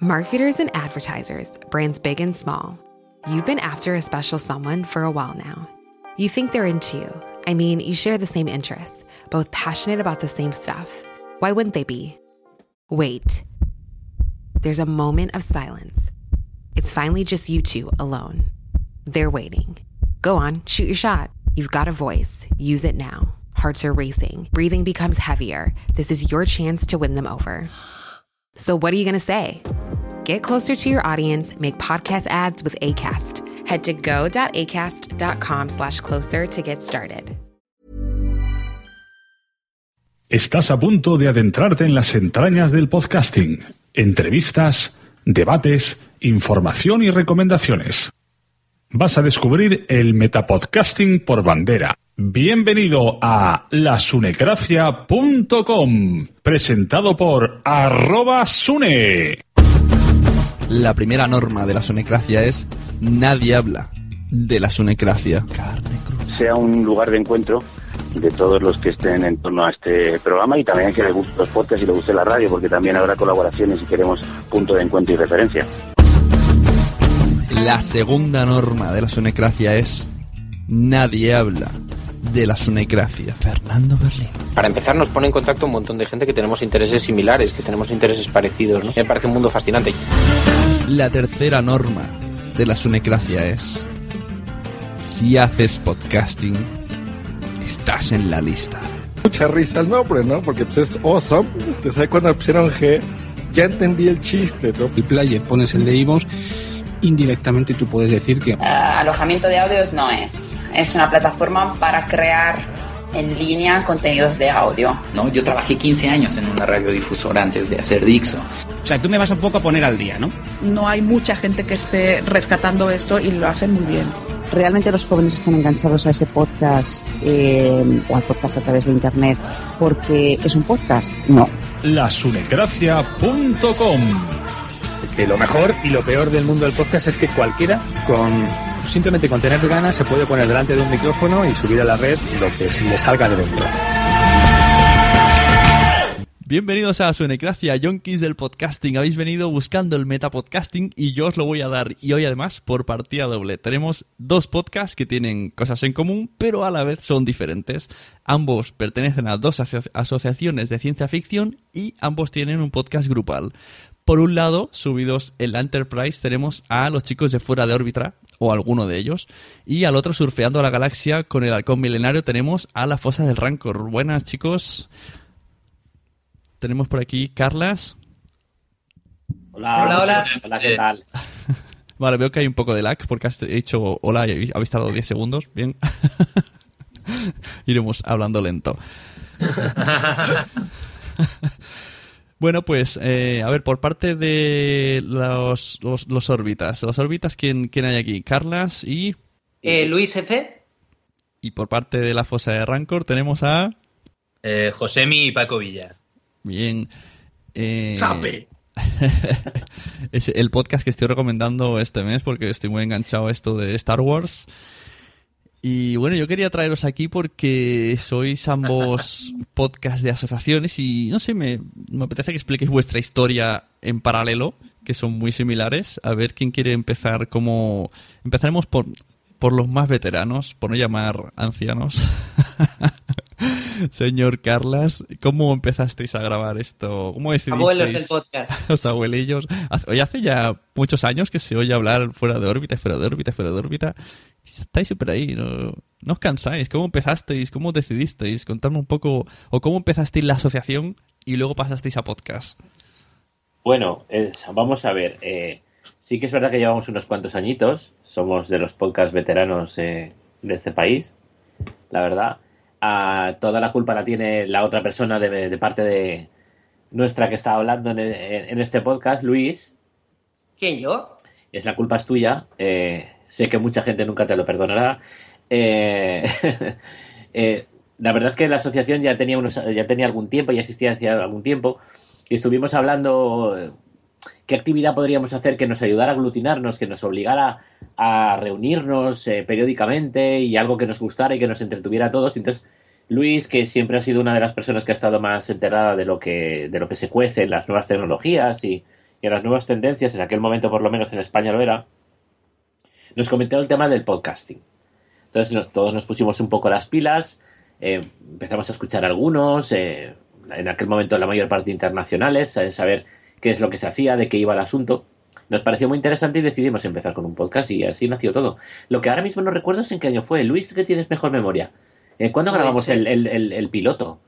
Marketers and advertisers, brands big and small. You've been after a special someone for a while now. You think they're into you. I mean, you share the same interests, both passionate about the same stuff. Why wouldn't they be? Wait. There's a moment of silence. It's finally just you two alone. They're waiting. Go on, shoot your shot. You've got a voice. Use it now. Hearts are racing. Breathing becomes heavier. This is your chance to win them over. So, what are you going to say? Get closer to your audience, make podcast ads with ACAST. Head to go.acast.com slash closer to get started. Estás a punto de adentrarte en las entrañas del podcasting. Entrevistas, debates, información y recomendaciones. Vas a descubrir el metapodcasting por bandera. Bienvenido a lasunecracia.com, presentado por arroba sune. La primera norma de la sunecracia es nadie habla de la sunecracia. sea un lugar de encuentro de todos los que estén en torno a este programa y también que les guste los podcasts y les guste la radio, porque también habrá colaboraciones y queremos punto de encuentro y referencia. La segunda norma de la sunecracia es nadie habla de la sunecracia. Fernando Berlín. Para empezar, nos pone en contacto un montón de gente que tenemos intereses similares, que tenemos intereses parecidos. ¿no? Me parece un mundo fascinante. La tercera norma de la sunecracia es si haces podcasting, estás en la lista. Mucha risa el nombre, ¿no? Porque pues es awesome. Te sabes cuando pusieron G, ya entendí el chiste, ¿no? El player pones el de Ivos, indirectamente tú puedes decir que Uh, alojamiento de audios no es. Es una plataforma para crear en línea contenidos de audio. ¿no? Yo trabajé 15 años en una radiodifusora antes de hacer Dixo. O sea, tú me vas un poco a poner al día, ¿no? No hay mucha gente que esté rescatando esto y lo hacen muy bien. ¿Realmente los jóvenes están enganchados a ese podcast eh, o al podcast a través de Internet porque es un podcast? No. lasunecracia.com Que lo mejor y lo peor del mundo del podcast es que cualquiera con simplemente con tener ganas se puede poner delante de un micrófono y subir a la red lo que se le salga de dentro. Bienvenidos a Sunecracia, yonkis del podcasting. Habéis venido buscando el metapodcasting y yo os lo voy a dar. Y hoy además por partida doble. Tenemos dos podcasts que tienen cosas en común, pero a la vez son diferentes. Ambos pertenecen a dos aso- asociaciones de ciencia ficción y ambos tienen un podcast grupal. Por un lado, subidos en la Enterprise, tenemos a los chicos de Fuera de órbita, o alguno de ellos, y al otro, surfeando la galaxia con el halcón milenario, tenemos a la fosa del Rancor. Buenas, chicos. Tenemos por aquí Carlas. Hola, Hola, hola. Hola, ¿qué tal? Vale, veo que hay un poco de lag porque has dicho hola y habéis habéis tardado 10 segundos. Bien. Iremos hablando lento. Bueno, pues, eh, a ver, por parte de los, los, los órbitas. Los órbitas, ¿quién, ¿quién hay aquí? Carlas y... Eh, Luis F. Y por parte de la fosa de Rancor tenemos a... Eh, Josemi y Paco Villar. Bien. Eh, ¡Sape! es el podcast que estoy recomendando este mes porque estoy muy enganchado a esto de Star Wars. Y bueno, yo quería traeros aquí porque sois ambos podcast de asociaciones y no sé, me, me apetece que expliquéis vuestra historia en paralelo, que son muy similares. A ver quién quiere empezar como... Empezaremos por, por los más veteranos, por no llamar ancianos. Señor Carlas, ¿cómo empezasteis a grabar esto? ¿Cómo decidisteis? Abuelos del podcast. Los abuelillos. Hace- Oye, hace ya muchos años que se oye hablar fuera de órbita, fuera de órbita, fuera de órbita. Estáis siempre ahí, ¿no? No os cansáis. ¿Cómo empezasteis? ¿Cómo decidisteis? Contadme un poco. ¿O cómo empezasteis la asociación y luego pasasteis a podcast? Bueno, es- vamos a ver. eh, sí que es verdad que llevamos unos cuantos añitos. Somos de los podcast veteranos eh, de este país. La verdad. Toda la culpa la tiene la otra persona de, de parte de nuestra que está hablando en, en este podcast, Luis. ¿Quién, yo? Es la culpa es tuya. eh, sé que mucha gente nunca te lo perdonará. Eh, eh, la verdad es que la asociación ya tenía unos, ya tenía algún tiempo, ya existía hacía algún tiempo, y estuvimos hablando eh, qué actividad podríamos hacer que nos ayudara a aglutinarnos, que nos obligara a reunirnos eh, periódicamente y algo que nos gustara y que nos entretuviera a todos. Entonces, Luis, que siempre ha sido una de las personas que ha estado más enterada de lo que, de lo que se cuece en las nuevas tecnologías y, y en las nuevas tendencias, en aquel momento por lo menos en España lo era, nos comentó el tema del podcasting. Entonces todos nos pusimos un poco las pilas, eh, empezamos a escuchar algunos, eh, en aquel momento la mayor parte internacionales, a saber qué es lo que se hacía, de qué iba el asunto. Nos pareció muy interesante y decidimos empezar con un podcast y así nació todo. Lo que ahora mismo no recuerdo es en qué año fue. Luis, que tienes mejor memoria. Eh, ¿Cuándo Pues, grabamos el, el- el- el piloto?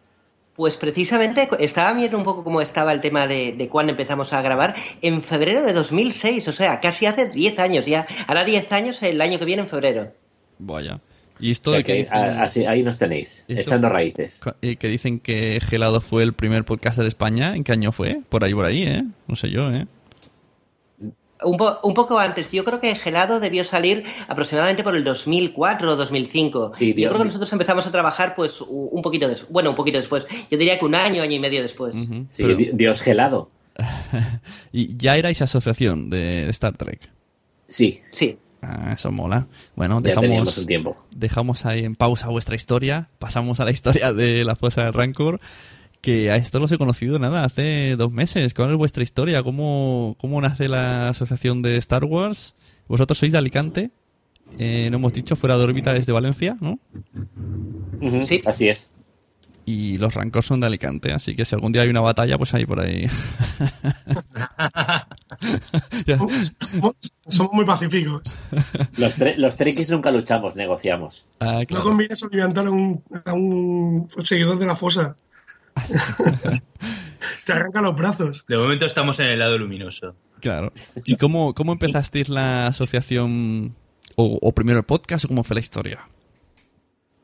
Pues precisamente estaba viendo un poco cómo estaba el tema de, de cuándo empezamos a grabar. En febrero de 2006, o sea, casi hace 10 años ya. Hará 10 años el año que viene en febrero. Vaya. Y esto O sea de que que, dicen- a- así- ahí nos tenéis, Eso- echando raíces. eh, que dicen que Gelado fue el primer podcast de España. ¿En qué año fue? Por ahí, por ahí, ¿eh? No sé yo, ¿eh? Un, po- un poco antes, yo creo que Gelado debió salir aproximadamente por el 2004 o 2005. Sí, yo creo que nosotros empezamos a trabajar pues un poquito después, bueno, un poquito después. Yo diría que un año, año y medio después. Sí, Dios gelado. Y ya erais asociación de Star Trek. Sí. Sí. Ah, eso mola. Bueno, dejamos, un tiempo. dejamos ahí en pausa vuestra historia. Pasamos a la historia de la fosa de Rancor. Que a esto los he conocido nada, hace dos meses. ¿Cuál es vuestra historia? ¿Cómo, cómo nace la asociación de Star Wars? Vosotros sois de Alicante. Eh, no hemos dicho, fuera de órbita desde Valencia, ¿no? Sí. Así es. Y los Rancor son de Alicante, así que si algún día hay una batalla, pues ahí por ahí. Somos, somos muy pacíficos. Los, tre- los nunca luchamos, negociamos. Ah, No conviene soliviantar a un, a un seguidor de la fosa. Te arranca los brazos. De momento estamos en el lado luminoso. Claro. ¿Y cómo, cómo empezasteis la asociación? O, o primero el podcast o cómo fue la historia?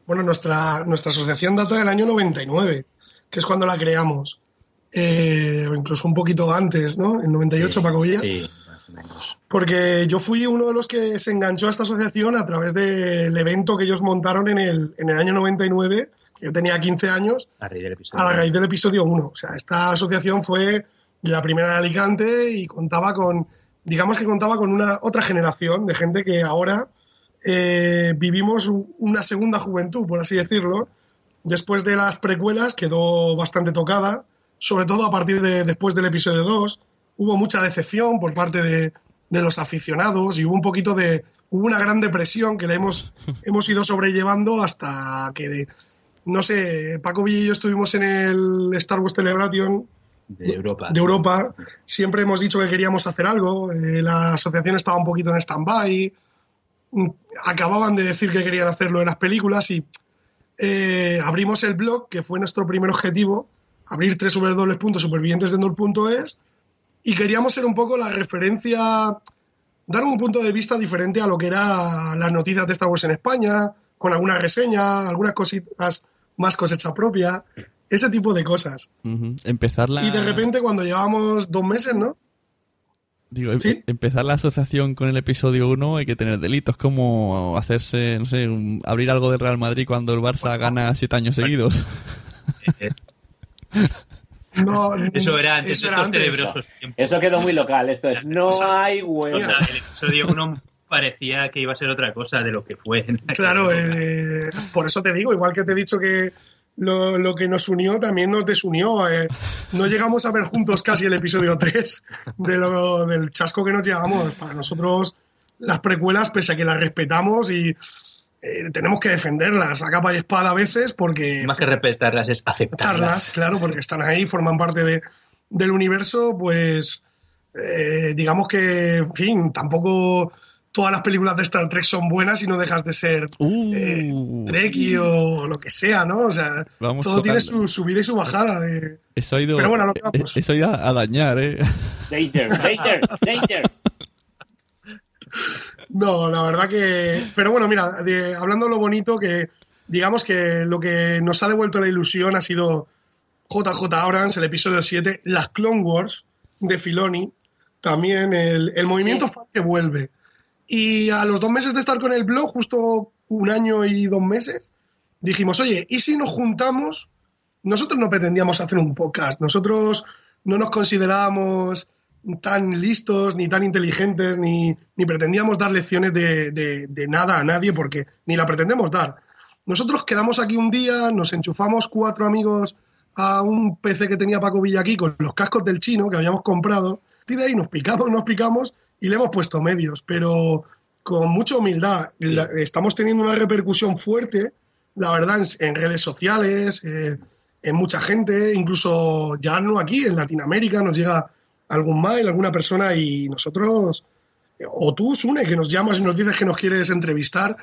Bueno, nuestra, nuestra asociación data del año 99, que es cuando la creamos. Eh, o incluso un poquito antes, ¿no? En 98, Paco Villa. Sí. Porque yo fui uno de los que se enganchó a esta asociación a través del evento que ellos montaron en el, en el año 99, que yo tenía 15 años, A raíz del episodio. a la raíz del episodio 1. O sea, esta asociación fue la primera de Alicante y contaba con, digamos que contaba con una otra generación de gente que ahora eh, vivimos un- una segunda juventud, por así decirlo. Después de las precuelas quedó bastante tocada, sobre todo a partir de después del episodio 2. Hubo mucha decepción por parte de, de los aficionados y hubo un poquito de... Hubo una gran depresión que la hemos, hemos ido sobrellevando hasta que no sé, Paco Villa y yo estuvimos en el Star Wars Celebration De Europa. de Europa. Siempre hemos dicho que queríamos hacer algo. eh, la asociación estaba un poquito en stand-by. Mm, Acababan de decir que querían hacerlo en las películas y eh, abrimos el blog, que fue nuestro primer objetivo, abrir www.supervivientesdendor.es y queríamos ser un poco la referencia, dar un punto de vista diferente a lo que era las noticias de Star Wars en España, con alguna reseña, algunas cositas más cosecha propia, ese tipo de cosas. Empezar la... Y de repente cuando llevábamos dos meses, ¿no? Digo, em- empezar la asociación con el episodio 1 hay que tener delitos, como hacerse, no sé, un- abrir algo del Real Madrid cuando el Barça gana siete años seguidos. No, Eso era antes eso era antes. Eso quedó muy local. Esto es, no hay huevo. O sea, el episodio 1 parecía que iba a ser otra cosa de lo que fue. Claro, eh, por eso te digo, igual que te he dicho que lo, lo que nos unió también nos desunió. eh. No llegamos a ver juntos casi el episodio 3 de lo, del chasco que nos llevamos. Para nosotros, las precuelas, pese a que las respetamos y eh, tenemos que defenderlas a capa y espada a veces porque... Más que respetarlas es aceptarlas. claro, porque están ahí, forman parte de, del universo, pues eh, digamos que, en fin, tampoco todas las películas de Star Trek son buenas y no dejas de ser eh, Trekkie o lo que sea, ¿no? O sea, Vamos todo tiene su subida y su bajada. De... Eso ha ido, Pero bueno, lo que vamos. eso ha ido a, dañar, ¿eh? Danger, danger, danger. No, la verdad que. Pero bueno, mira, de- hablando de lo bonito, que digamos que lo que nos ha devuelto la ilusión ha sido JJ Abrams, el episodio 7, las Clone Wars de Filoni, también el, el movimiento fan que vuelve. Y a los dos meses de estar con el blog, justo un año y dos meses, dijimos, oye, ¿y si nos juntamos? Nosotros no pretendíamos hacer un podcast, nosotros no nos considerábamos tan listos, ni tan inteligentes, ni, ni pretendíamos dar lecciones de, de- nada a nadie, porque ni la pretendemos dar. Nosotros quedamos aquí un día, nos enchufamos cuatro amigos a un PC que tenía Paco Villaquí con los cascos del chino que habíamos comprado, y de ahí nos picamos, nos picamos y le hemos puesto medios, pero con mucha humildad. La- estamos teniendo una repercusión fuerte, la verdad, en, en redes sociales, eh, en mucha gente, incluso ya no aquí, en Latinoamérica, nos llega algún mail, alguna persona y nosotros, o tú, Sune, que nos llamas y nos dices que nos quieres entrevistar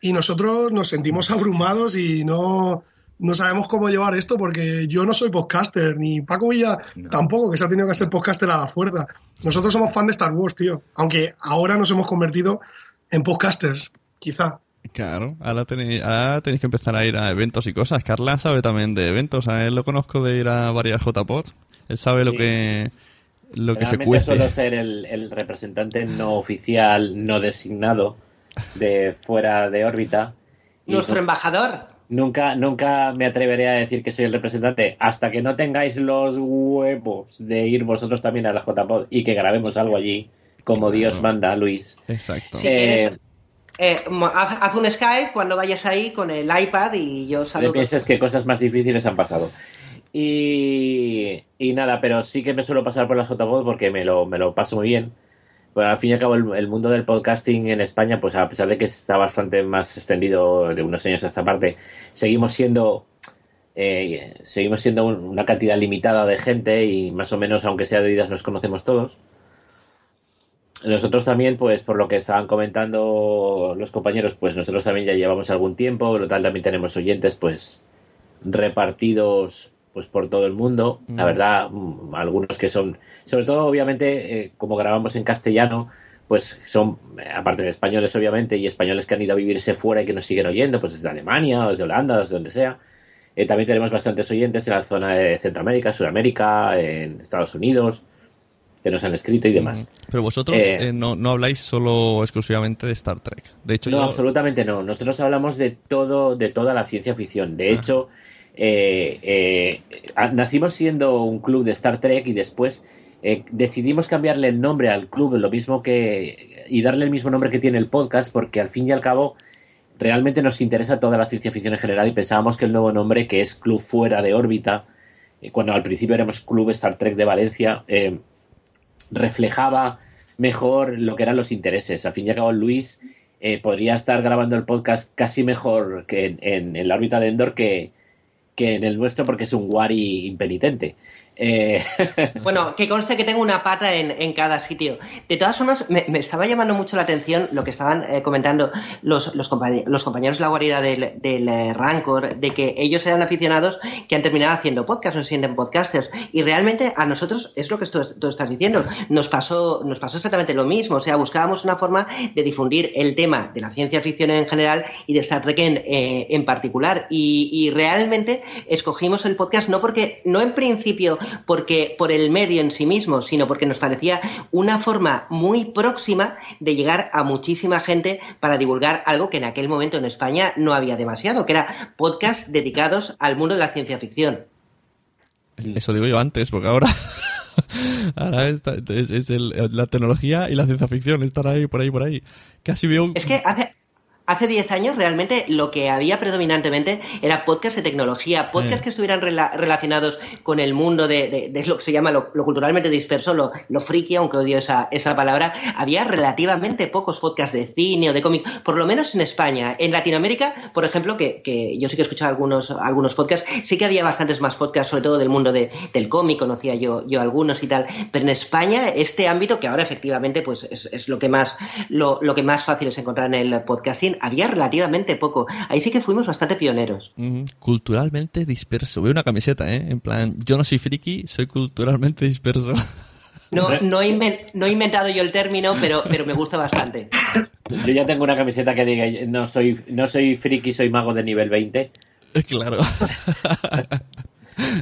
y nosotros nos sentimos abrumados y no, no sabemos cómo llevar esto porque yo no soy podcaster, ni Paco Villa tampoco, que se ha tenido que hacer podcaster a la fuerza. Nosotros somos fan de Star Wars, tío, aunque ahora nos hemos convertido en podcasters, quizá. Claro, ahora tenéis, ahora tenéis que empezar a ir a eventos y cosas. Carla sabe también de eventos, a él lo conozco de ir a varias JPOD. Él sabe lo que lo que se Realmente cuece. suelo ser el, el representante no oficial, no designado de fuera de órbita. Y Nuestro nu- embajador. Nunca, nunca me atreveré a decir que soy el representante hasta que no tengáis los huevos de ir vosotros también a la JPod y que grabemos algo allí, como Dios manda, Luis. Exacto. Eh, Eh, mo- haz, haz un Skype cuando vayas ahí con el iPad y yo no saludo. pienses que cosas más difíciles han pasado. Y, y nada, pero sí que me suelo pasar por la JPod porque me lo, me lo paso muy bien. Bueno, al fin y al cabo, el, mundo del podcasting en España, pues a pesar de que está bastante más extendido de unos años a esta parte, seguimos siendo eh, seguimos siendo un- una cantidad limitada de gente y más o menos, aunque sea de oídas, nos conocemos todos. Nosotros también, pues por lo que estaban comentando los compañeros, pues nosotros también ya llevamos algún tiempo, lo tal también tenemos oyentes, pues repartidos pues por todo el mundo. La Mm. verdad, mm, algunos que son, sobre todo obviamente, eh, como grabamos en castellano, pues son, aparte de españoles obviamente, y españoles que han ido a vivirse fuera y que nos siguen oyendo, pues desde Alemania, o desde Holanda, o desde donde sea. Eh, también tenemos bastantes oyentes en la zona de Centroamérica, Sudamérica, en Estados Unidos, que nos han escrito y demás. Pero vosotros Eh, eh, no, no habláis solo exclusivamente de Star Trek. De hecho, no, yo- absolutamente no. Nosotros hablamos de todo, de toda la ciencia ficción. De hecho, eh, eh, nacimos siendo un club de Star Trek y después eh, decidimos cambiarle el nombre al club, lo mismo que y darle el mismo nombre que tiene el podcast, porque al fin y al cabo realmente nos interesa toda la ciencia ficción en general y pensábamos que el nuevo nombre, que es Club Fuera de órbita, cuando al principio éramos Club Star Trek de Valencia, reflejaba mejor lo que eran los intereses. Al fin y al cabo, Luis podría estar grabando el podcast casi mejor que en- en la órbita de Endor que, que en el nuestro porque es un Wari impenitente. Eh, Bueno, que conste que tengo una pata en, en cada sitio. De todas formas, me, me estaba llamando mucho la atención lo que estaban eh, comentando los, los, compañe- los compañeros de la guarida del, del eh, Rancor, de que ellos eran aficionados que han terminado haciendo podcast, no se sienten podcasters. Y realmente a nosotros es lo que tú, tú estás diciendo. Nos pasó, nos pasó exactamente lo mismo. O sea, buscábamos una forma de difundir el tema de la ciencia ficción en general y de Star Trek en, en particular. Y, y realmente escogimos el podcast no porque, no en principio porque por el medio en sí mismo, sino porque nos parecía una forma muy próxima de llegar a muchísima gente para divulgar algo que en aquel momento en España no había demasiado, que era podcast dedicados al mundo de la ciencia ficción. Eso digo yo antes, porque ahora, ahora es, es el- la tecnología y la ciencia ficción están ahí, por ahí, por ahí. Casi veo... Es que hace, hace 10 años realmente lo que había predominantemente era podcast de tecnología, podcast Eh. que estuvieran rela- relacionados con el mundo de, de- de lo que se llama lo, lo culturalmente disperso, lo, lo friki, aunque odio esa, esa palabra. Había relativamente pocos podcasts de cine o de cómic, por lo menos en España. En Latinoamérica, por ejemplo, que, que yo sí que he escuchado algunos, algunos podcasts, sí que había bastantes más podcasts, sobre todo del mundo de- del cómic, conocía yo, yo algunos y tal. Pero en España, este ámbito, que ahora efectivamente pues es, es lo que más lo, lo que más fácil es encontrar en el podcasting, había relativamente poco. Ahí sí que fuimos bastante pioneros. Culturalmente disperso. Veo una camiseta, ¿eh? En plan, yo no soy friki, soy culturalmente disperso. No, no, he inven- no he inventado yo el término, pero, pero me gusta bastante. Yo ya tengo una camiseta que diga, no soy, no soy friki, soy mago de nivel 20. claro.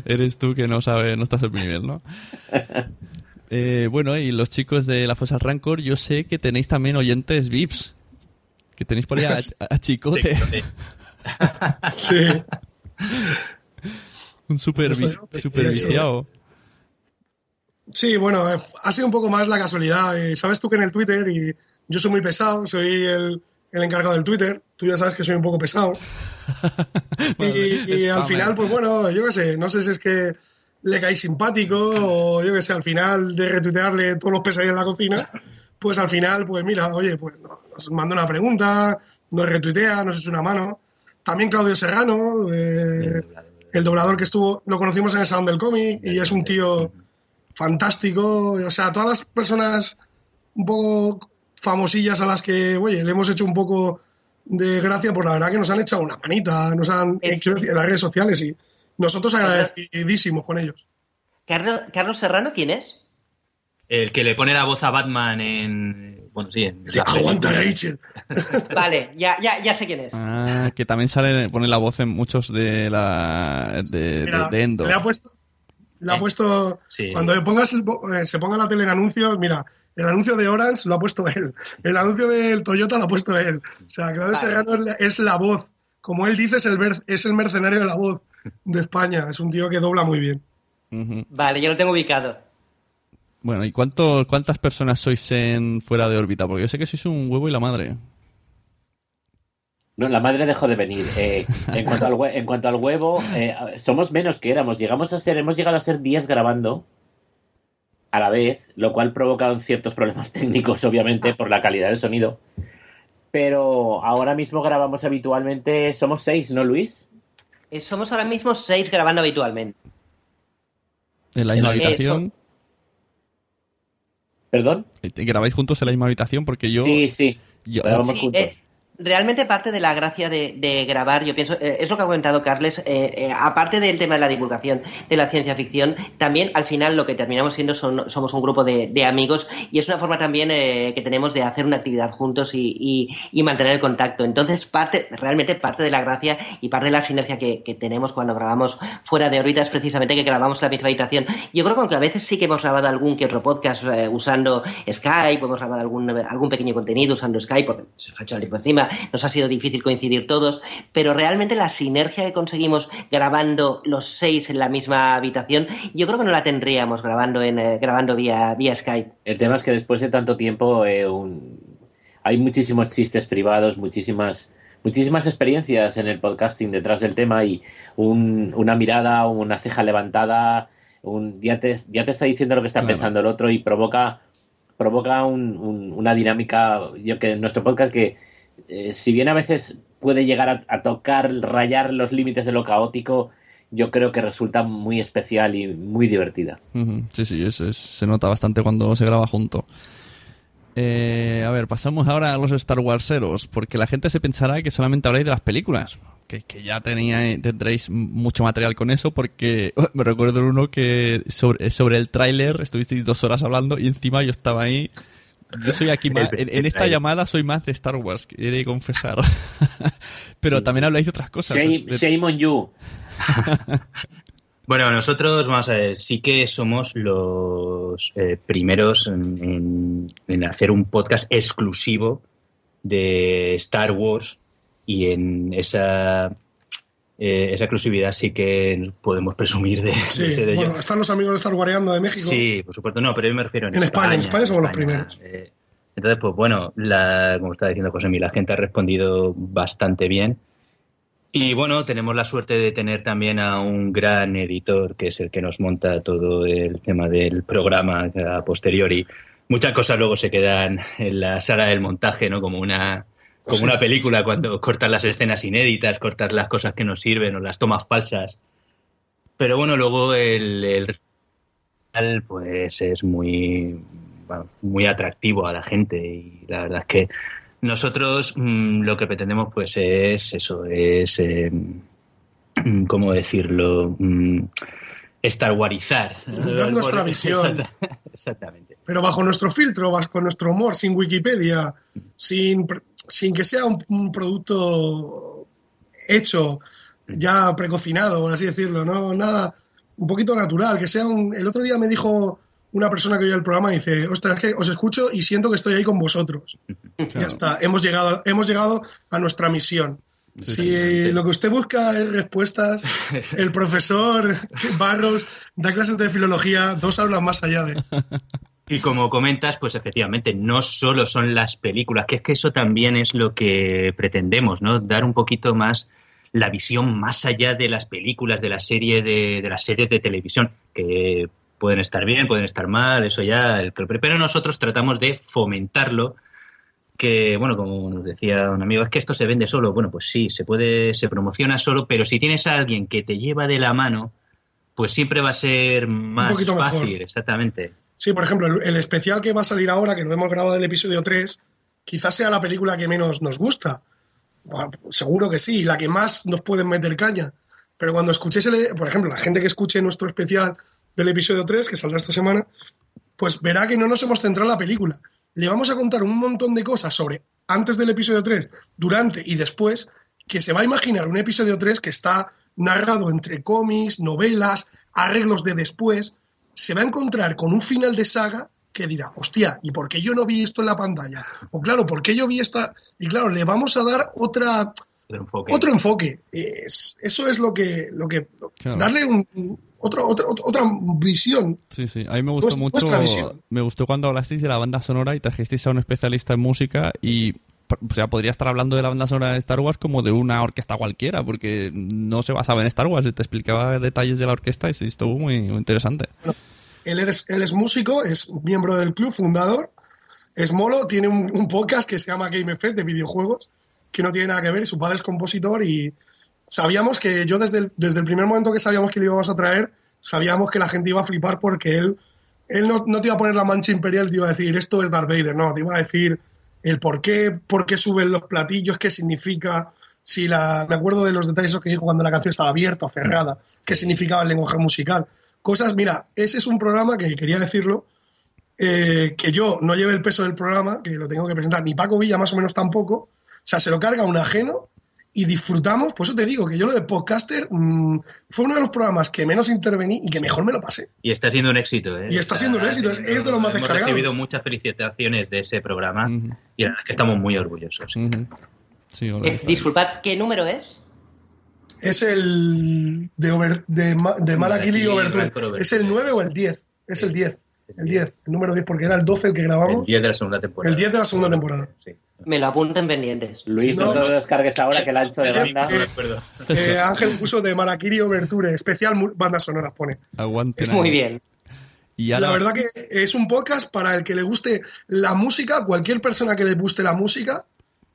Eres tú que no sabes, no estás en mi nivel, ¿no? Eh, bueno, y los chicos de la Fosa Rancor, yo sé que tenéis también oyentes VIPs. Que tenéis por ahí a, a Chicote. Sí. Un super, Eso, super viciado. Sí, bueno, eh, ha sido un poco más la casualidad. Eh, Sabes tú que en el Twitter, y yo soy muy pesado, soy el, el encargado del Twitter, tú ya sabes que soy un poco pesado. y y al final, pues bueno, yo qué sé, no sé si es que le caí simpático o yo qué sé, al final de retuitearle todos los pesadillas en la cocina, pues al final, pues mira, oye, pues no- nos manda una pregunta, nos retuitea, nos echa una mano. También Claudio Serrano, eh, el doblador que estuvo, lo conocimos en el Salón del Cómic y es un tío fantástico. O sea, todas las personas un poco famosillas a las que, oye, le hemos hecho un poco de gracia, pues la verdad que nos han echado una manita, nos han, eh, quiero decir, en las redes sociales y nosotros agradecidísimos con ellos. Carlos, Carlos Serrano, ¿quién es? El que le pone la voz a Batman en. Bueno, sí, en. la Aguanta, película. Rachel. Vale, ya, ya, ya sé quién es. Ah, que también sale, pone la voz en muchos de la de, Mira, de, de Endo. le ha puesto, le ha puesto Sí. cuando le pongas el eh, se ponga la tele en anuncios, mira, el anuncio de Orange lo ha puesto él, el anuncio del Toyota lo ha puesto él. O sea, Claudio Vale. Serrano es la, es la voz, como él dice, es el, es el mercenario de la voz de España. Es un tío que dobla muy bien. Vale, yo lo tengo ubicado. Bueno, ¿y cuánto, cuántas personas sois en fuera de órbita? Porque yo sé que sois un huevo y la madre. No, la madre dejó de venir. Eh, en, cuanto al hue- en cuanto al huevo, eh, somos menos que éramos. Llegamos a ser, hemos llegado a ser 10 grabando a la vez, lo cual provoca ciertos problemas técnicos, obviamente, por la calidad del sonido. Pero ahora mismo grabamos habitualmente, somos 6, ¿no, Luis? Eh, somos ahora mismo seis grabando habitualmente. En la misma Eh, habitación. ¿Perdón? ¿Y ¿Grabáis juntos en la misma habitación? Porque yo... Sí, sí. yo- Sí, juntos. eh, realmente parte de la gracia de, de grabar, yo pienso, eh, es lo que ha comentado Carles, eh, eh, aparte del tema de la divulgación de la ciencia ficción, también al final lo que terminamos siendo son, somos un grupo de, amigos y es una forma también eh, que tenemos de hacer una actividad juntos y, y- mantener el contacto. Entonces, parte, realmente parte de la gracia y parte de la sinergia que, tenemos cuando grabamos fuera de órbita es precisamente que grabamos la misma habitación. Yo creo que aunque a veces sí que hemos grabado algún que otro podcast usando Skype, hemos grabado algún, algún pequeño contenido usando Skype, porque se ha hecho el tiempo nos ha sido difícil coincidir todos, pero realmente la sinergia que conseguimos grabando los seis en la misma habitación, yo creo que no la tendríamos grabando en eh, grabando vía, vía Skype. El tema es que después de tanto tiempo eh, un- hay muchísimos chistes privados, muchísimas muchísimas experiencias en el podcasting detrás del tema y un- una mirada, una ceja levantada, un, ya, te, ya te está diciendo lo que está Claro. pensando el otro y provoca provoca un- un- una dinámica, yo que nuestro podcast que eh, si bien a veces puede llegar a, tocar, rayar los límites de lo caótico, yo creo que resulta muy especial y muy divertida. Sí, sí, es- se nota bastante cuando se graba junto. Eh, a ver, pasamos ahora a los Star Warseros, porque la gente se pensará que solamente habláis de las películas. Que, que ya tenía, tendréis mucho material con eso, porque me recuerdo uno que sobre, sobre el tráiler estuvisteis dos horas hablando y encima yo estaba ahí. Yo soy aquí más, en, en esta llamada soy más de Star Wars, he de confesar. Pero también habláis de otras cosas. Shame, on you. Bueno, nosotros, vamos a ver, sí que somos los eh, primeros en, en- en hacer un podcast exclusivo de Star Wars y en esa, eh, esa exclusividad sí que podemos presumir de, de Sí, ser ellos. bueno, están los amigos de Star Wareando de México. Sí, por supuesto, no, pero yo me refiero en, En España, en España somos los España, eh, Entonces, pues bueno, la, como está diciendo José la gente ha respondido bastante bien. Y bueno, tenemos la suerte de tener también a un gran editor que es el que nos monta todo el tema del programa a posteriori. Muchas cosas luego se quedan en la sala del montaje, ¿no? Como una, como una película cuando cortas las escenas inéditas, cortas las cosas que no sirven o las tomas falsas. Pero bueno, luego el, el pues es muy, bueno, muy atractivo a la gente y la verdad es que nosotros mm, lo que pretendemos pues es eso, es, eh, ¿cómo decirlo? Mm, Warizar. Dar nuestra visión. Exactamente. Pero bajo nuestro filtro, bajo nuestro humor, sin Wikipedia, sin, sin que sea un, un producto hecho, ya precocinado, por así decirlo, ¿no? Nada, un poquito natural, que sea un... El otro día me dijo una persona que oye el programa y dice, ostras, es que os escucho y siento que estoy ahí con vosotros. Ya está, hemos llegado, hemos llegado a nuestra misión. Si lo que usted busca es respuestas, el profesor Barros da clases de filología, dos hablan más allá de... Y como comentas, pues efectivamente, no solo son las películas, que es que eso también es lo que pretendemos, ¿no? Dar un poquito más la visión más allá de las películas, de la serie de, de las series de televisión, que pueden estar bien, pueden estar mal, eso ya, el, pero nosotros tratamos de fomentarlo, que, bueno, como nos decía un amigo, es que esto se vende solo. Bueno, pues sí, se puede, se promociona solo, pero si tienes a alguien que te lleva de la mano, pues siempre va a ser más fácil, mejor. exactamente. Sí, por ejemplo, el, especial que va a salir ahora, que no hemos grabado el episodio 3, quizás sea la película que menos nos gusta. Seguro que sí, la que más nos pueden meter caña. Pero cuando escuchéis, el, por ejemplo, la gente que escuche nuestro especial del episodio 3, que saldrá esta semana, pues verá que no nos hemos centrado en la película. Le vamos a contar un montón de cosas sobre antes del episodio 3, durante y después, que se va a imaginar un episodio 3 que está narrado entre cómics, novelas, arreglos de después. Se va a encontrar con un final de saga que dirá, hostia, ¿y por qué yo no vi esto en la pantalla? O claro, ¿por qué yo vi esta? Y claro, le vamos a dar otra, otro enfoque. otro enfoque. Es- eso es lo que, lo que Claro. darle un, otro, otro- otro- otra visión. Sí, sí. A mí me gustó Vuest- mucho. visión. Me gustó cuando hablasteis de la banda sonora y trajisteis a un especialista en música y. O sea, podría estar hablando de la banda sonora de Star Wars como de una orquesta cualquiera, porque no se basaba en Star Wars, te explicaba detalles de la orquesta y sí, estuvo muy, interesante. Él es, él es músico, es miembro del club, fundador, es molo, tiene un, podcast que se llama Game Effect de videojuegos, que no tiene nada que ver, su padre es compositor y sabíamos que yo desde el, desde el primer momento que sabíamos que le íbamos a traer, sabíamos que la gente iba a flipar porque él, él no, no te iba a poner la mancha imperial, te iba a decir esto es Darth Vader, no, te iba a decir el por qué, por qué suben los platillos, qué significa, si la, me acuerdo de los detalles que dijo cuando la canción estaba abierta o cerrada, qué significaba el lenguaje musical. Cosas, mira, ese es un programa que quería decirlo, eh, que yo no lleve el peso del programa, que lo tengo que presentar, ni Paco Villa más o menos tampoco, o sea, se lo carga un ajeno y disfrutamos, por eso te digo que yo lo de podcaster mm, fue uno de los programas que menos intervení y que mejor me lo pasé. Y está siendo un éxito, ¿eh? Y está siendo un éxito, es- es de los más Hemos descargados. recibido muchas felicitaciones de ese programa y la verdad es que estamos muy orgullosos. Sí, Eh, disculpad, ¿qué número es? Es el de, over, de, de Malakili Overture. ¿Es el 9 o el 10? Es el 10. El 10, el número 10, porque era el 12 el que grabamos. El 10 de la segunda temporada. El 10 de la segunda temporada. Me lo apunten pendientes. Luis, no, te lo descargues ahora que el ancho de banda. Eh, Ángel puso de Malakiri Overture, especial bandas sonoras pone. Aguante. Es muy bien. Y ahora- La verdad que es un podcast para el que le guste la música, cualquier persona que le guste la música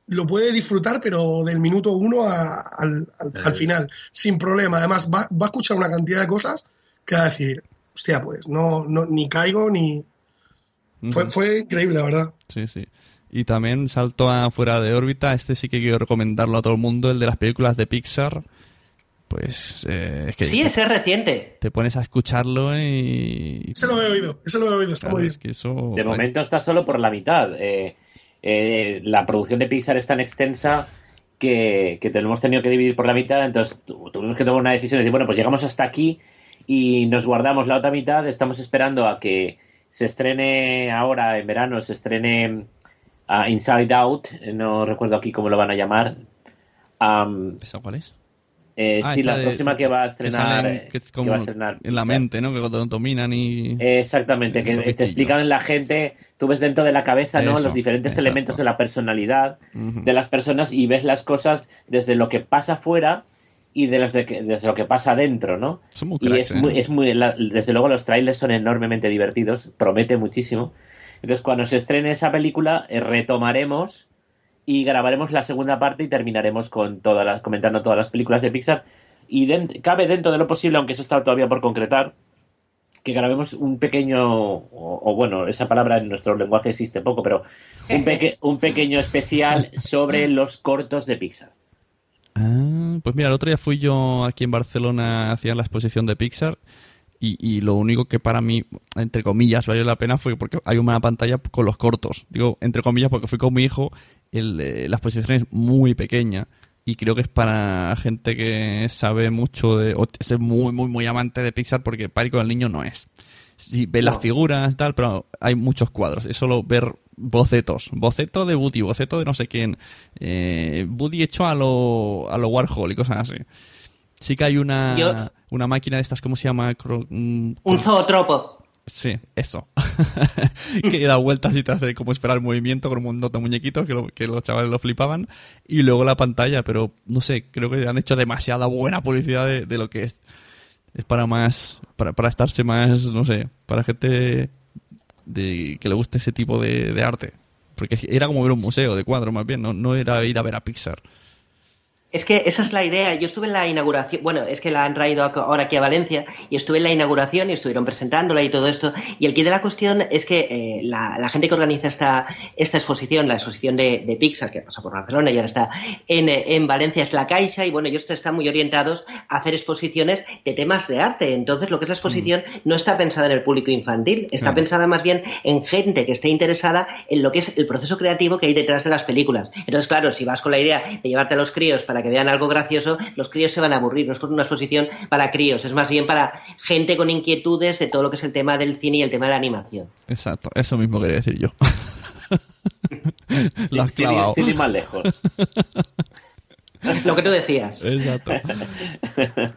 lo puede disfrutar, pero del minuto uno a- al, al- al final, sin problema. Además, va, va a escuchar una cantidad de cosas que va a decir, hostia, pues no, no ni caigo ni... Fue, increíble, la verdad. Sí, sí. Y también salto a fuera de órbita. Este sí que quiero recomendarlo a todo el mundo, el de las películas de Pixar. Pues eh, es que Sí, te, ese es reciente. te pones a escucharlo y... Ese lo he oído, ese lo he oído, está Claro, muy es bien. que eso... De momento está solo por la mitad. Eh, eh, la producción de Pixar es tan extensa que, que te lo hemos tenido que dividir por la mitad, entonces tu- tuvimos que tomar una decisión y decir, bueno, pues llegamos hasta aquí y nos guardamos la otra mitad, estamos esperando a que se estrene ahora en verano, se estrene ah, Inside Out, no recuerdo aquí cómo lo van a llamar. Am, ¿Esa cuál es? Eh, Ah, sí, la de- próxima que va a que estrenar. salen- eh, que es que como va a estrenar en la mente, ¿no? Que cuando dominan y... Eh, Exactamente, que te explican la gente, tú ves dentro de la cabeza, ¿no? Eso, los diferentes exacto. elementos de la personalidad de las personas y ves las cosas desde lo que pasa fuera y de los de que- desde lo que pasa dentro, ¿no? Son muy y es muy, ¿eh? es muy, la- desde luego los trailers son enormemente divertidos, promete muchísimo. Entonces cuando se estrene esa película eh, retomaremos y grabaremos la segunda parte y terminaremos con todas las, comentando todas las películas de Pixar. Y cabe dentro de lo posible, aunque eso está todavía por concretar, que grabemos un pequeño, o, o bueno, esa palabra en nuestro lenguaje existe poco, pero un, peque- un pequeño especial sobre los cortos de Pixar. Ah, pues mira, el otro día fui yo aquí en Barcelona hacia la exposición de Pixar y, y lo único que para mí, entre comillas, valió la pena fue porque hay una pantalla con los cortos. Digo, entre comillas, porque fui con mi hijo, el, eh, la exposición es muy pequeña y creo que es para gente que sabe mucho de... o es muy, muy, muy amante de Pixar porque para ir con el niño no es. Sí, ve las figuras, tal, pero hay muchos cuadros. Es solo ver bocetos. Boceto de Woody, boceto de no sé quién. Eh, Woody hecho a lo, a lo Warhol y cosas así. Sí que hay una, Yo- una máquina de estas, ¿cómo se llama? Cro- mm, Un zootropo. Sí, eso. que da vueltas y te hace como esperar el movimiento con un montón de muñequitos que, lo- que los chavales lo flipaban. Y luego la pantalla, pero no sé, creo que han hecho demasiada buena publicidad de, de lo que es. Es para más, para, para estarse más, no sé, para gente de, que le guste ese tipo de, arte. Porque era como ver un museo de cuadros más bien, no, no era ir a ver a Pixar. Es que esa es la idea. Yo estuve en la inauguración, bueno, es que la han traído ahora aquí a Valencia y estuve en la inauguración y estuvieron presentándola y todo esto. Y el quid de la cuestión es que eh, la, la gente que organiza esta, esta exposición, la exposición de, de Pixar, que pasa por Barcelona y ahora está en, en Valencia, es la Caixa y bueno, ellos están muy orientados a hacer exposiciones de temas de arte. Entonces, lo que es la exposición no está pensada en el público infantil, está Claro. pensada más bien en gente que esté interesada en lo que es el proceso creativo que hay detrás de las películas. Entonces, claro, si vas con la idea de llevarte a los críos para que vean algo gracioso, los críos se van a aburrir. No es una exposición para críos, es más bien para gente con inquietudes de todo lo que es el tema del cine y el tema de la animación. Exacto, eso mismo quería decir yo. Lo has clavado. sin ir más lejos. Lo que tú decías. Exacto.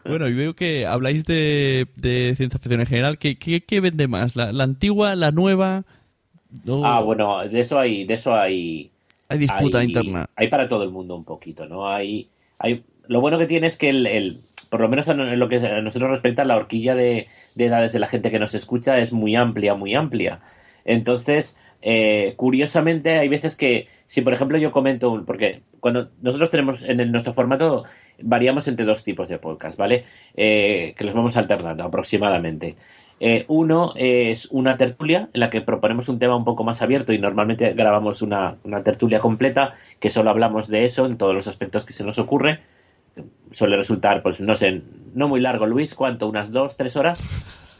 Bueno, y veo que habláis de, de ciencia ficción en general. ¿Qué, qué, qué vende más? ¿La, la antigua, la nueva? Ah, bueno, de eso hay, de eso hay. Hay disputa hay- interna. Hay para todo el mundo un poquito, ¿no? Hay, hay, lo bueno que tiene es que el, el- por lo menos en lo que a nosotros respecta, la horquilla de, de edades de la gente que nos escucha es muy amplia, muy amplia. Entonces, eh, curiosamente, hay veces que, si por ejemplo yo comento, un- porque cuando nosotros tenemos en el- nuestro formato, variamos entre dos tipos de podcast, ¿vale? Eh, que los vamos alternando aproximadamente. Eh, uno es una tertulia en la que proponemos un tema un poco más abierto y normalmente grabamos una, una tertulia completa que solo hablamos de eso en todos los aspectos que se nos ocurre. Suele resultar, pues no sé, no muy largo, Luis, ¿cuánto? ¿Unas dos, tres horas?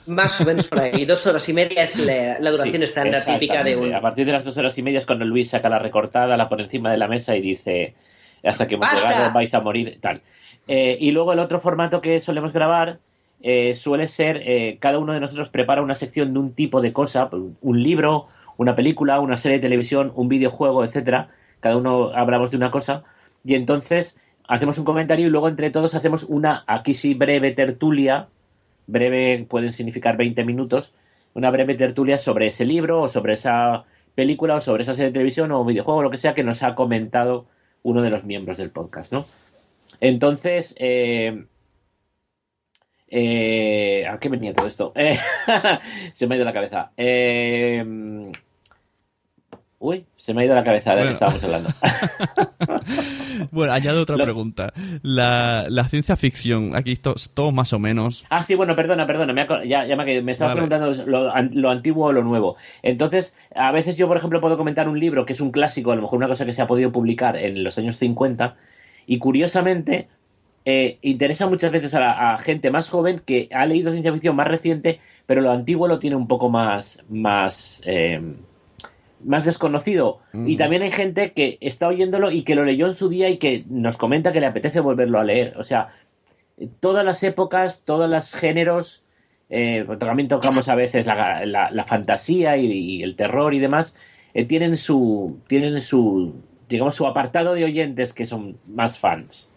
Más o menos por ahí. Dos horas y media es la, la duración Sí, estándar típica de un... A partir de las dos horas y media es cuando Luis saca la recortada, la pone encima de la mesa y dice, hasta que hemos ¡Basta! llegado vais a morir, tal. Eh, y luego el otro formato que solemos grabar eh, suele ser, eh, cada uno de nosotros prepara una sección de un tipo de cosa, un libro, una película, una serie de televisión, un videojuego, etcétera. Cada uno hablamos de una cosa y entonces hacemos un comentario y luego entre todos hacemos una, aquí sí, breve tertulia, breve pueden significar 20 minutos, una breve tertulia sobre ese libro o sobre esa película o sobre esa serie de televisión o videojuego, lo que sea que nos ha comentado uno de los miembros del podcast, ¿no? Entonces, eh, eh, ¿a qué venía todo esto? Eh, se me ha ido la cabeza. Eh, uy, se me ha ido la cabeza de lo que Bueno. estábamos hablando. Bueno, añado otra Lo- pregunta. La, la ciencia ficción, aquí to- todos más o menos. Ah, sí, bueno, perdona, perdona, me, aco- ya, ya me, me estabas Vale. preguntando lo, an- lo antiguo o lo nuevo. Entonces, a veces yo, por ejemplo, puedo comentar un libro que es un clásico, a lo mejor una cosa que se ha podido publicar en los años 50, y curiosamente eh, interesa muchas veces a, la- a gente más joven que ha leído ciencia ficción más reciente, pero lo antiguo lo tiene un poco más, más, eh, más desconocido. Y también hay gente que está oyéndolo y que lo leyó en su día y que nos comenta que le apetece volverlo a leer. O sea, todas las épocas, todos los géneros, eh, también tocamos a veces la, la- la fantasía y, y el terror y demás, eh, tienen su, tienen su, digamos, su apartado de oyentes que son más fans.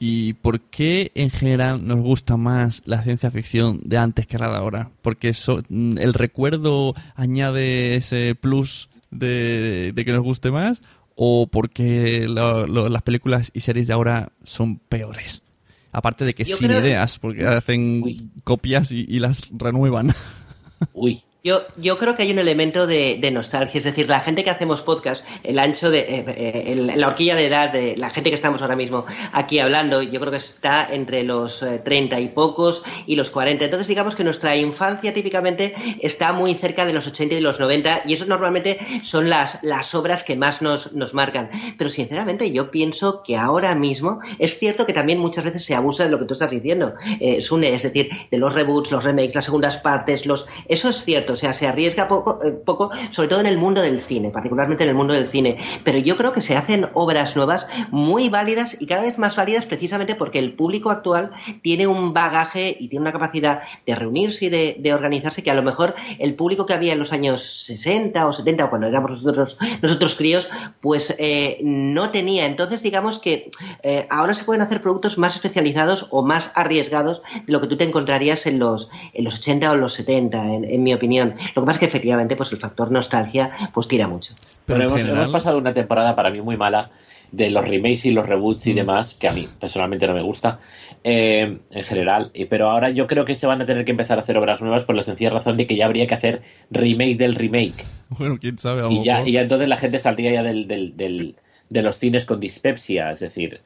¿Y por qué en general nos gusta más la ciencia ficción de antes que la de ahora? Porque so- mm, el recuerdo añade ese plus de, de que nos guste más o porque lo- lo- las películas y series de ahora son peores. Aparte de que Yo sin creo- ideas, porque hacen copias y, y las renuevan. Uy. Yo, yo creo que hay un elemento de, nostalgia, es decir, la gente que hacemos podcast, el ancho de eh, eh, la horquilla de edad de la gente que estamos ahora mismo aquí hablando, yo creo que está entre los eh, 30 y pocos y los 40. Entonces, digamos que nuestra infancia típicamente está muy cerca de los 80 y los 90 y eso normalmente son las, las obras que más nos, nos marcan. Pero sinceramente yo pienso que ahora mismo es cierto que también muchas veces se abusa de lo que tú estás diciendo, eh, Sune, es decir, de los reboots, los remakes, las segundas partes, los eso es cierto, o sea, se arriesga poco, eh, poco, sobre todo en el mundo del cine, particularmente en el mundo del cine. Pero yo creo que se hacen obras nuevas muy válidas y cada vez más válidas precisamente porque el público actual tiene un bagaje y tiene una capacidad de reunirse y de, organizarse que a lo mejor el público que había en los años 60 o 70 o cuando éramos nosotros, nosotros críos, pues eh, no tenía. Entonces, digamos que eh, ahora se pueden hacer productos más especializados o más arriesgados de lo que tú te encontrarías en los, en los 80 o los 70, en, en mi opinión. Lo que pasa es que efectivamente pues el factor nostalgia pues tira mucho. Pero hemos, hemos pasado una temporada para mí muy mala de los remakes y los reboots Mm. y demás, que a mí personalmente no me gusta eh, en general. Pero ahora yo creo que se van a tener que empezar a hacer obras nuevas por la sencilla razón de que ya habría que hacer remake del remake. Bueno, quién sabe. a ya, y ya entonces la gente saldría ya del, del- del- de los cines con dispepsia, es decir,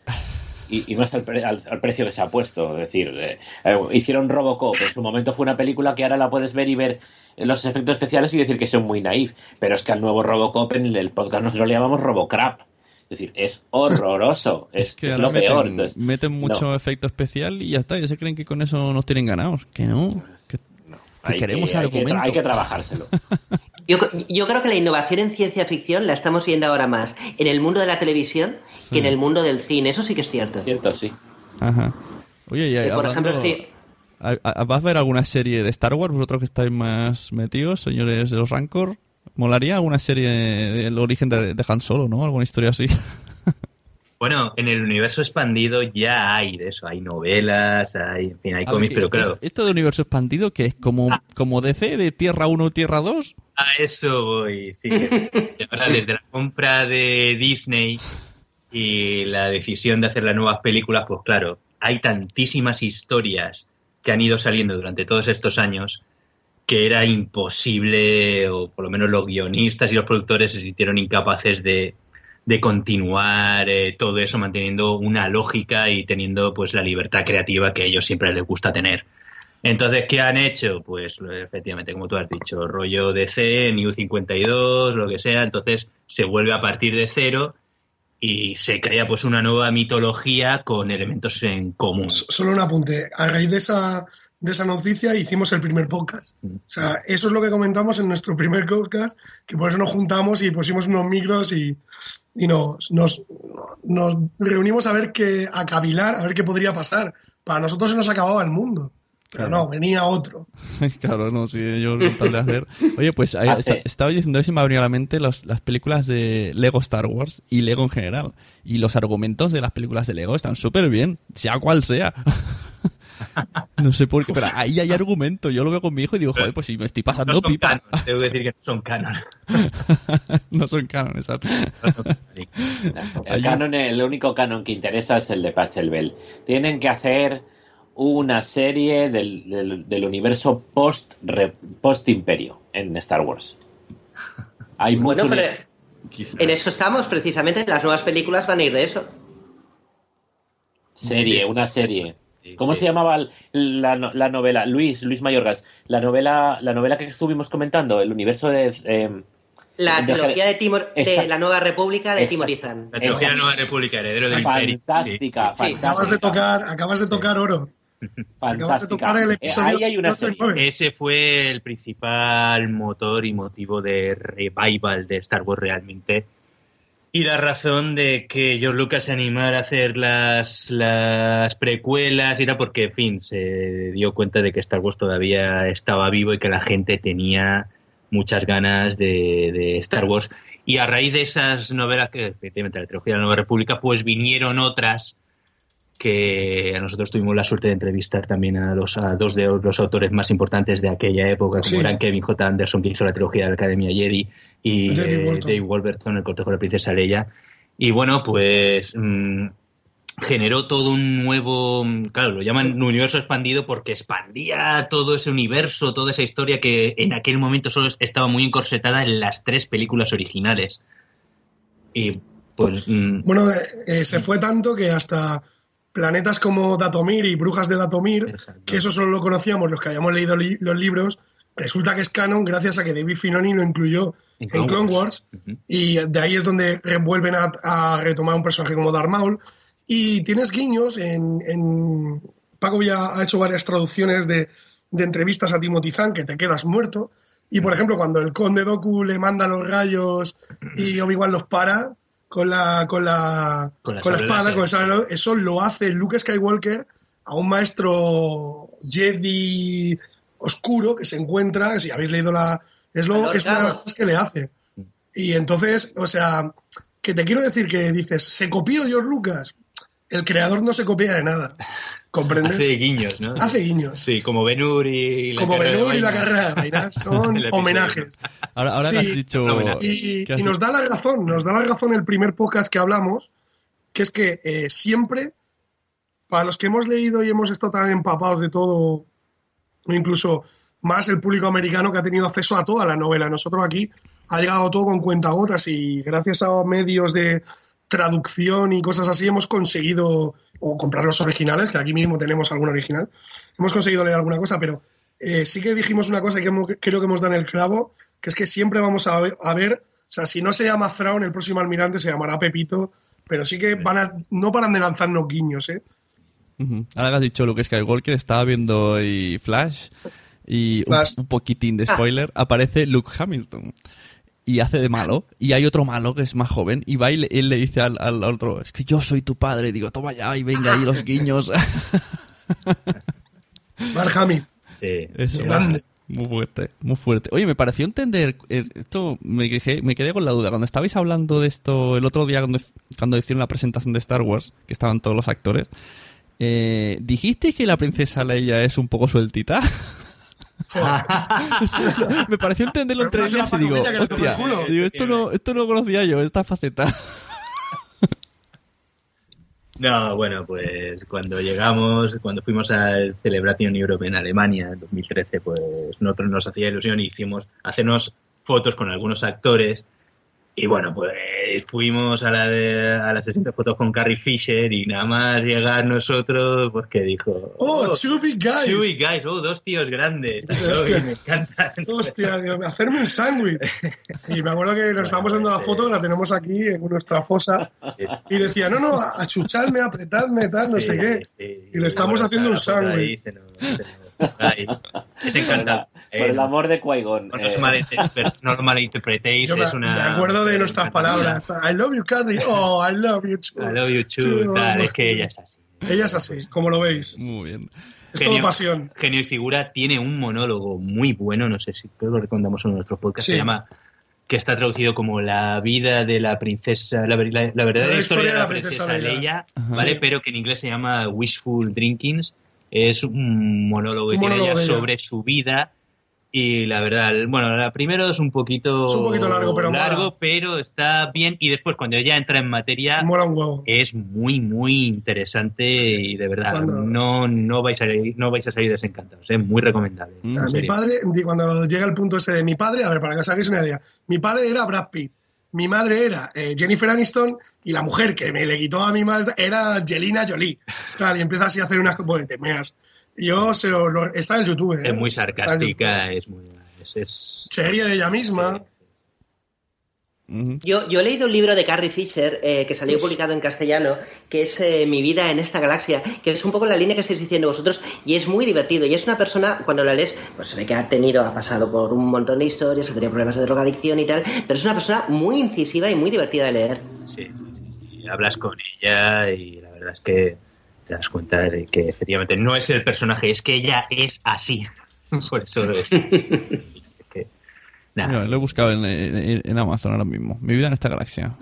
y, y más al, pre- al- al precio que se ha puesto. Es decir, eh, eh, hicieron Robocop, en su momento fue una película que ahora la puedes ver y ver los efectos especiales y decir que son muy naif, pero es que al nuevo Robocop en el podcast nosotros le llamamos Robocrap. Es decir, es horroroso, es, que es ahora lo peor. meten, entonces, meten mucho no. efecto especial y ya está. Ya se creen que con eso nos tienen ganados. Que no. Que, hay queremos que- hay que tra- argumento. hay que trabajárselo. Yo, yo creo que la innovación en ciencia ficción la estamos viendo ahora más en el mundo de la televisión que en el mundo del cine. Eso sí que es cierto. Cierto, sí. Ajá. Oye, y por hablando- ejemplo, sí. ¿a- a- ¿vas a ver alguna serie de Star Wars? Vosotros que estáis más metidos, señores de los Rancor. ¿Molaría alguna serie del origen de, de Han Solo, no? Alguna historia así. Bueno, en el universo expandido ya hay de eso, hay novelas, hay, en fin, hay cómics, ¿qué- pero claro, ¿Esto de universo expandido que es como, como DC de Tierra 1 Tierra 2? a eso voy, sí. ahora desde la compra de Disney y la decisión de hacer las nuevas películas, pues claro, hay tantísimas historias que han ido saliendo durante todos estos años que era imposible, o por lo menos los guionistas y los productores se sintieron incapaces de, de continuar eh, todo eso manteniendo una lógica y teniendo pues la libertad creativa que a ellos siempre les gusta tener. Entonces, ¿qué han hecho? Pues efectivamente, como tú has dicho, rollo DC, New 52, lo que sea, entonces se vuelve a partir de cero y se crea pues una nueva mitología con elementos en común. Solo un apunte. A raíz de esa, de esa noticia hicimos el primer podcast. O sea, eso es lo que comentamos en nuestro primer podcast, que por eso nos juntamos y pusimos unos micros y, y nos, nos, nos reunimos a ver qué, a cavilar, a ver qué podría pasar. Para nosotros se nos acababa el mundo. Pero Claro. no, venía otro. claro, no, sí, ellos con tal de hacer. Oye, pues ahí Hace. está- estaba diciendo y se me ha venido a la mente los- las películas de Lego Star Wars y Lego en general. Y los argumentos de las películas de Lego están súper bien, sea cual sea. No sé por qué, pero ahí hay argumento. Yo lo veo con mi hijo y digo, joder, pues si me estoy pasando No son pipa. canon, tengo que decir que no son canon. no son canon, exacto. El, canon, el único canon que interesa es el de Pachelbel. Tienen que hacer una serie del, del- del universo post, re- post imperio en Star Wars. Hay Bueno, mucho pero en eso estamos, precisamente. Las nuevas películas van a ir de eso. serie, una serie. ¿Cómo se llamaba la, la novela? Luis, Luis Mayorgas. La novela, la novela que estuvimos comentando, el universo de. eh, La de- trilogía de, Timor, la Nueva República de Exacto. Timorizán. La trilogía de la Nueva República, heredero del imperio. Fantástica, Sí, sí. Acabas de tocar, acabas de tocar oro. Acabas de tocar el episodio Ahí hay una 8 y serie. 9. Ese fue el principal motor y motivo de revival de Star Wars realmente. Y la razón de que George Lucas se animara a hacer las, las precuelas era porque, en fin, se dio cuenta de que Star Wars todavía estaba vivo y que la gente tenía muchas ganas de, de Star Wars. Y a raíz de esas novelas, que efectivamente la trilogía de la Nueva República, pues vinieron otras que a nosotros tuvimos la suerte de entrevistar también a, los, a dos de los autores más importantes de aquella época, como Sí. eran Kevin J. Anderson, que hizo la trilogía de la Academia Jedi, y Walton. Dave Wolverton, el cortejo de la princesa Leia. Y bueno, pues mm, generó todo un nuevo, claro, lo llaman universo expandido porque expandía todo ese universo, toda esa historia que en aquel momento solo estaba muy encorsetada en las tres películas originales. Y pues... mm, Bueno, eh, eh, se fue tanto que hasta planetas como Datomir y Brujas de Datomir, que eso solo lo conocíamos los que habíamos leído li- los libros, resulta que es canon gracias a que David Filoni lo incluyó en Clone Clone, Wars. Wars, y de ahí es donde vuelven a, a retomar un personaje como Darth Maul. Y tienes guiños en... en- Paco ya ha hecho varias traducciones de, de entrevistas a Timothy Zahn que te quedas muerto. Y por ejemplo, cuando el conde Doku le manda los rayos y Obi-Wan los para con la, con la, Con la con la sable espada, con el eso lo hace Luke Skywalker a un maestro Jedi oscuro que se encuentra, si habéis leído la... Es, lo, es una de las Garros. cosas que le hace. Y entonces, o sea, que te quiero decir que dices, se copió George Lucas. El creador no se copia de nada. ¿Comprendes? Hace guiños, ¿no? Hace guiños. Sí, como Ben-Hur y la Como carrera de Ben-Hur y la carrera son homenajes. Ahora, ahora Sí, has dicho... Y, y nos da la razón, nos da la razón el primer podcast que hablamos, que es que eh, siempre, para los que hemos leído y hemos estado tan empapados de todo, incluso más el público americano que ha tenido acceso a toda la novela, nosotros aquí ha llegado todo con cuentagotas y gracias a medios de traducción y cosas así hemos conseguido, o comprar los originales, que aquí mismo tenemos algún original, hemos conseguido leer alguna cosa, pero eh, sí que dijimos una cosa que hemos- creo que hemos dado en el clavo, que es que siempre vamos a ver, a ver, o sea, si no se llama Thrawn, el próximo almirante se llamará Pepito, pero sí que van a, no paran de lanzarnos guiños, ¿eh? Ujú. Ahora que has dicho Luke Skywalker, estaba viendo hoy Flash y un, Flash. un poquitín de Ah. spoiler, aparece Luke Hamilton y hace de malo y hay otro malo que es más joven y va y le, él le dice al, al otro, es que yo soy tu padre, y digo, toma ya y venga ahí los guiños. Mark Hamill. Sí. Eso, Grande. muy fuerte, muy fuerte. Oye, me pareció entender, eh, esto me quedé, me quedé con la duda, cuando estabais hablando de esto el otro día cuando, cuando hicieron la presentación de Star Wars, que estaban todos los actores, eh, ¿dijisteis que la princesa Leia es un poco sueltita? me pareció entenderlo entre ellas y digo, pacotilla que le toma hostia, el culo". digo, esto no, esto no conocía yo, esta faceta. No, bueno, pues cuando llegamos, cuando fuimos al Celebration Europe en Alemania en 2013, pues nosotros nos hacía ilusión y hicimos hacernos fotos con algunos actores. Y bueno, pues fuimos a la, de- a la sesión de fotos con Carrie Fisher y nada más llegar nosotros, pues que dijo... ¡Oh, two big guys! Two big guys, oh, dos tíos grandes. Hostia. Me encanta. Hostia, Dios hacerme un sándwich. Y me acuerdo que nos estábamos dando la foto, la tenemos aquí en nuestra fosa, y decía, no, no, achuchadme, apretadme, tal, no Sí, sé qué. sí. Y le estamos haciendo un sándwich. Es encantado. Por el amor de Qui-Gon. No os eh, no os malinterpretéis, Yo me, es una... me acuerdo de nuestras palabras. I love you, Carrie. Oh, I love you too. I love you too, Too. tal, es que ella es así. Ella es así, como lo veis. Muy bien. Es todo pasión. Genio y figura tiene un monólogo muy bueno, no sé si creo que lo recomendamos en nuestros podcasts, Sí. se llama que está traducido como la vida de la princesa, la, la- la verdadera La historia de la princesa, Leia, Ajá. ¿vale? Sí. Pero que en inglés se llama Wishful Drinkings. Es un monólogo que tiene ella sobre su vida. Y la verdad, bueno, la primero es un poquito, Es un poquito largo, pero largo, mola. pero está bien. Y después, cuando ella entra en materia, Mola un huevo. es muy, muy interesante y de verdad, Cuando- no, no, vais a, no vais a salir desencantados. Es muy recomendable. Sea, mi padre, cuando llega el punto ese de mi padre, a ver, para que os hagáis una idea, mi padre era Brad Pitt, mi madre era eh, Jennifer Aniston y la mujer que me le quitó a mi madre era Angelina Jolie. Tal, y empieza así a hacer unas bueno, te meas. Yo se lo, lo- está en YouTube. ¿eh? Es muy sarcástica, es muy... Es, es- Se ríe de ella misma. Yo, yo he leído un libro de Carrie Fisher eh, que salió publicado en castellano, que es eh, Mi vida en esta galaxia, que es un poco la línea que estáis diciendo vosotros, y es muy divertido. Y es una persona, cuando la lees, pues se ve que ha tenido, ha pasado por un montón de historias, ha tenido problemas de drogadicción y tal, pero es una persona muy incisiva y muy divertida de leer. Sí, sí, sí, sí. Hablas con ella y la verdad es que te das cuenta de que efectivamente no es el personaje, es que ella es así. Por eso lo es. que, nada. Mira, lo he buscado en, en- en Amazon ahora mismo. Mi vida en esta galaxia.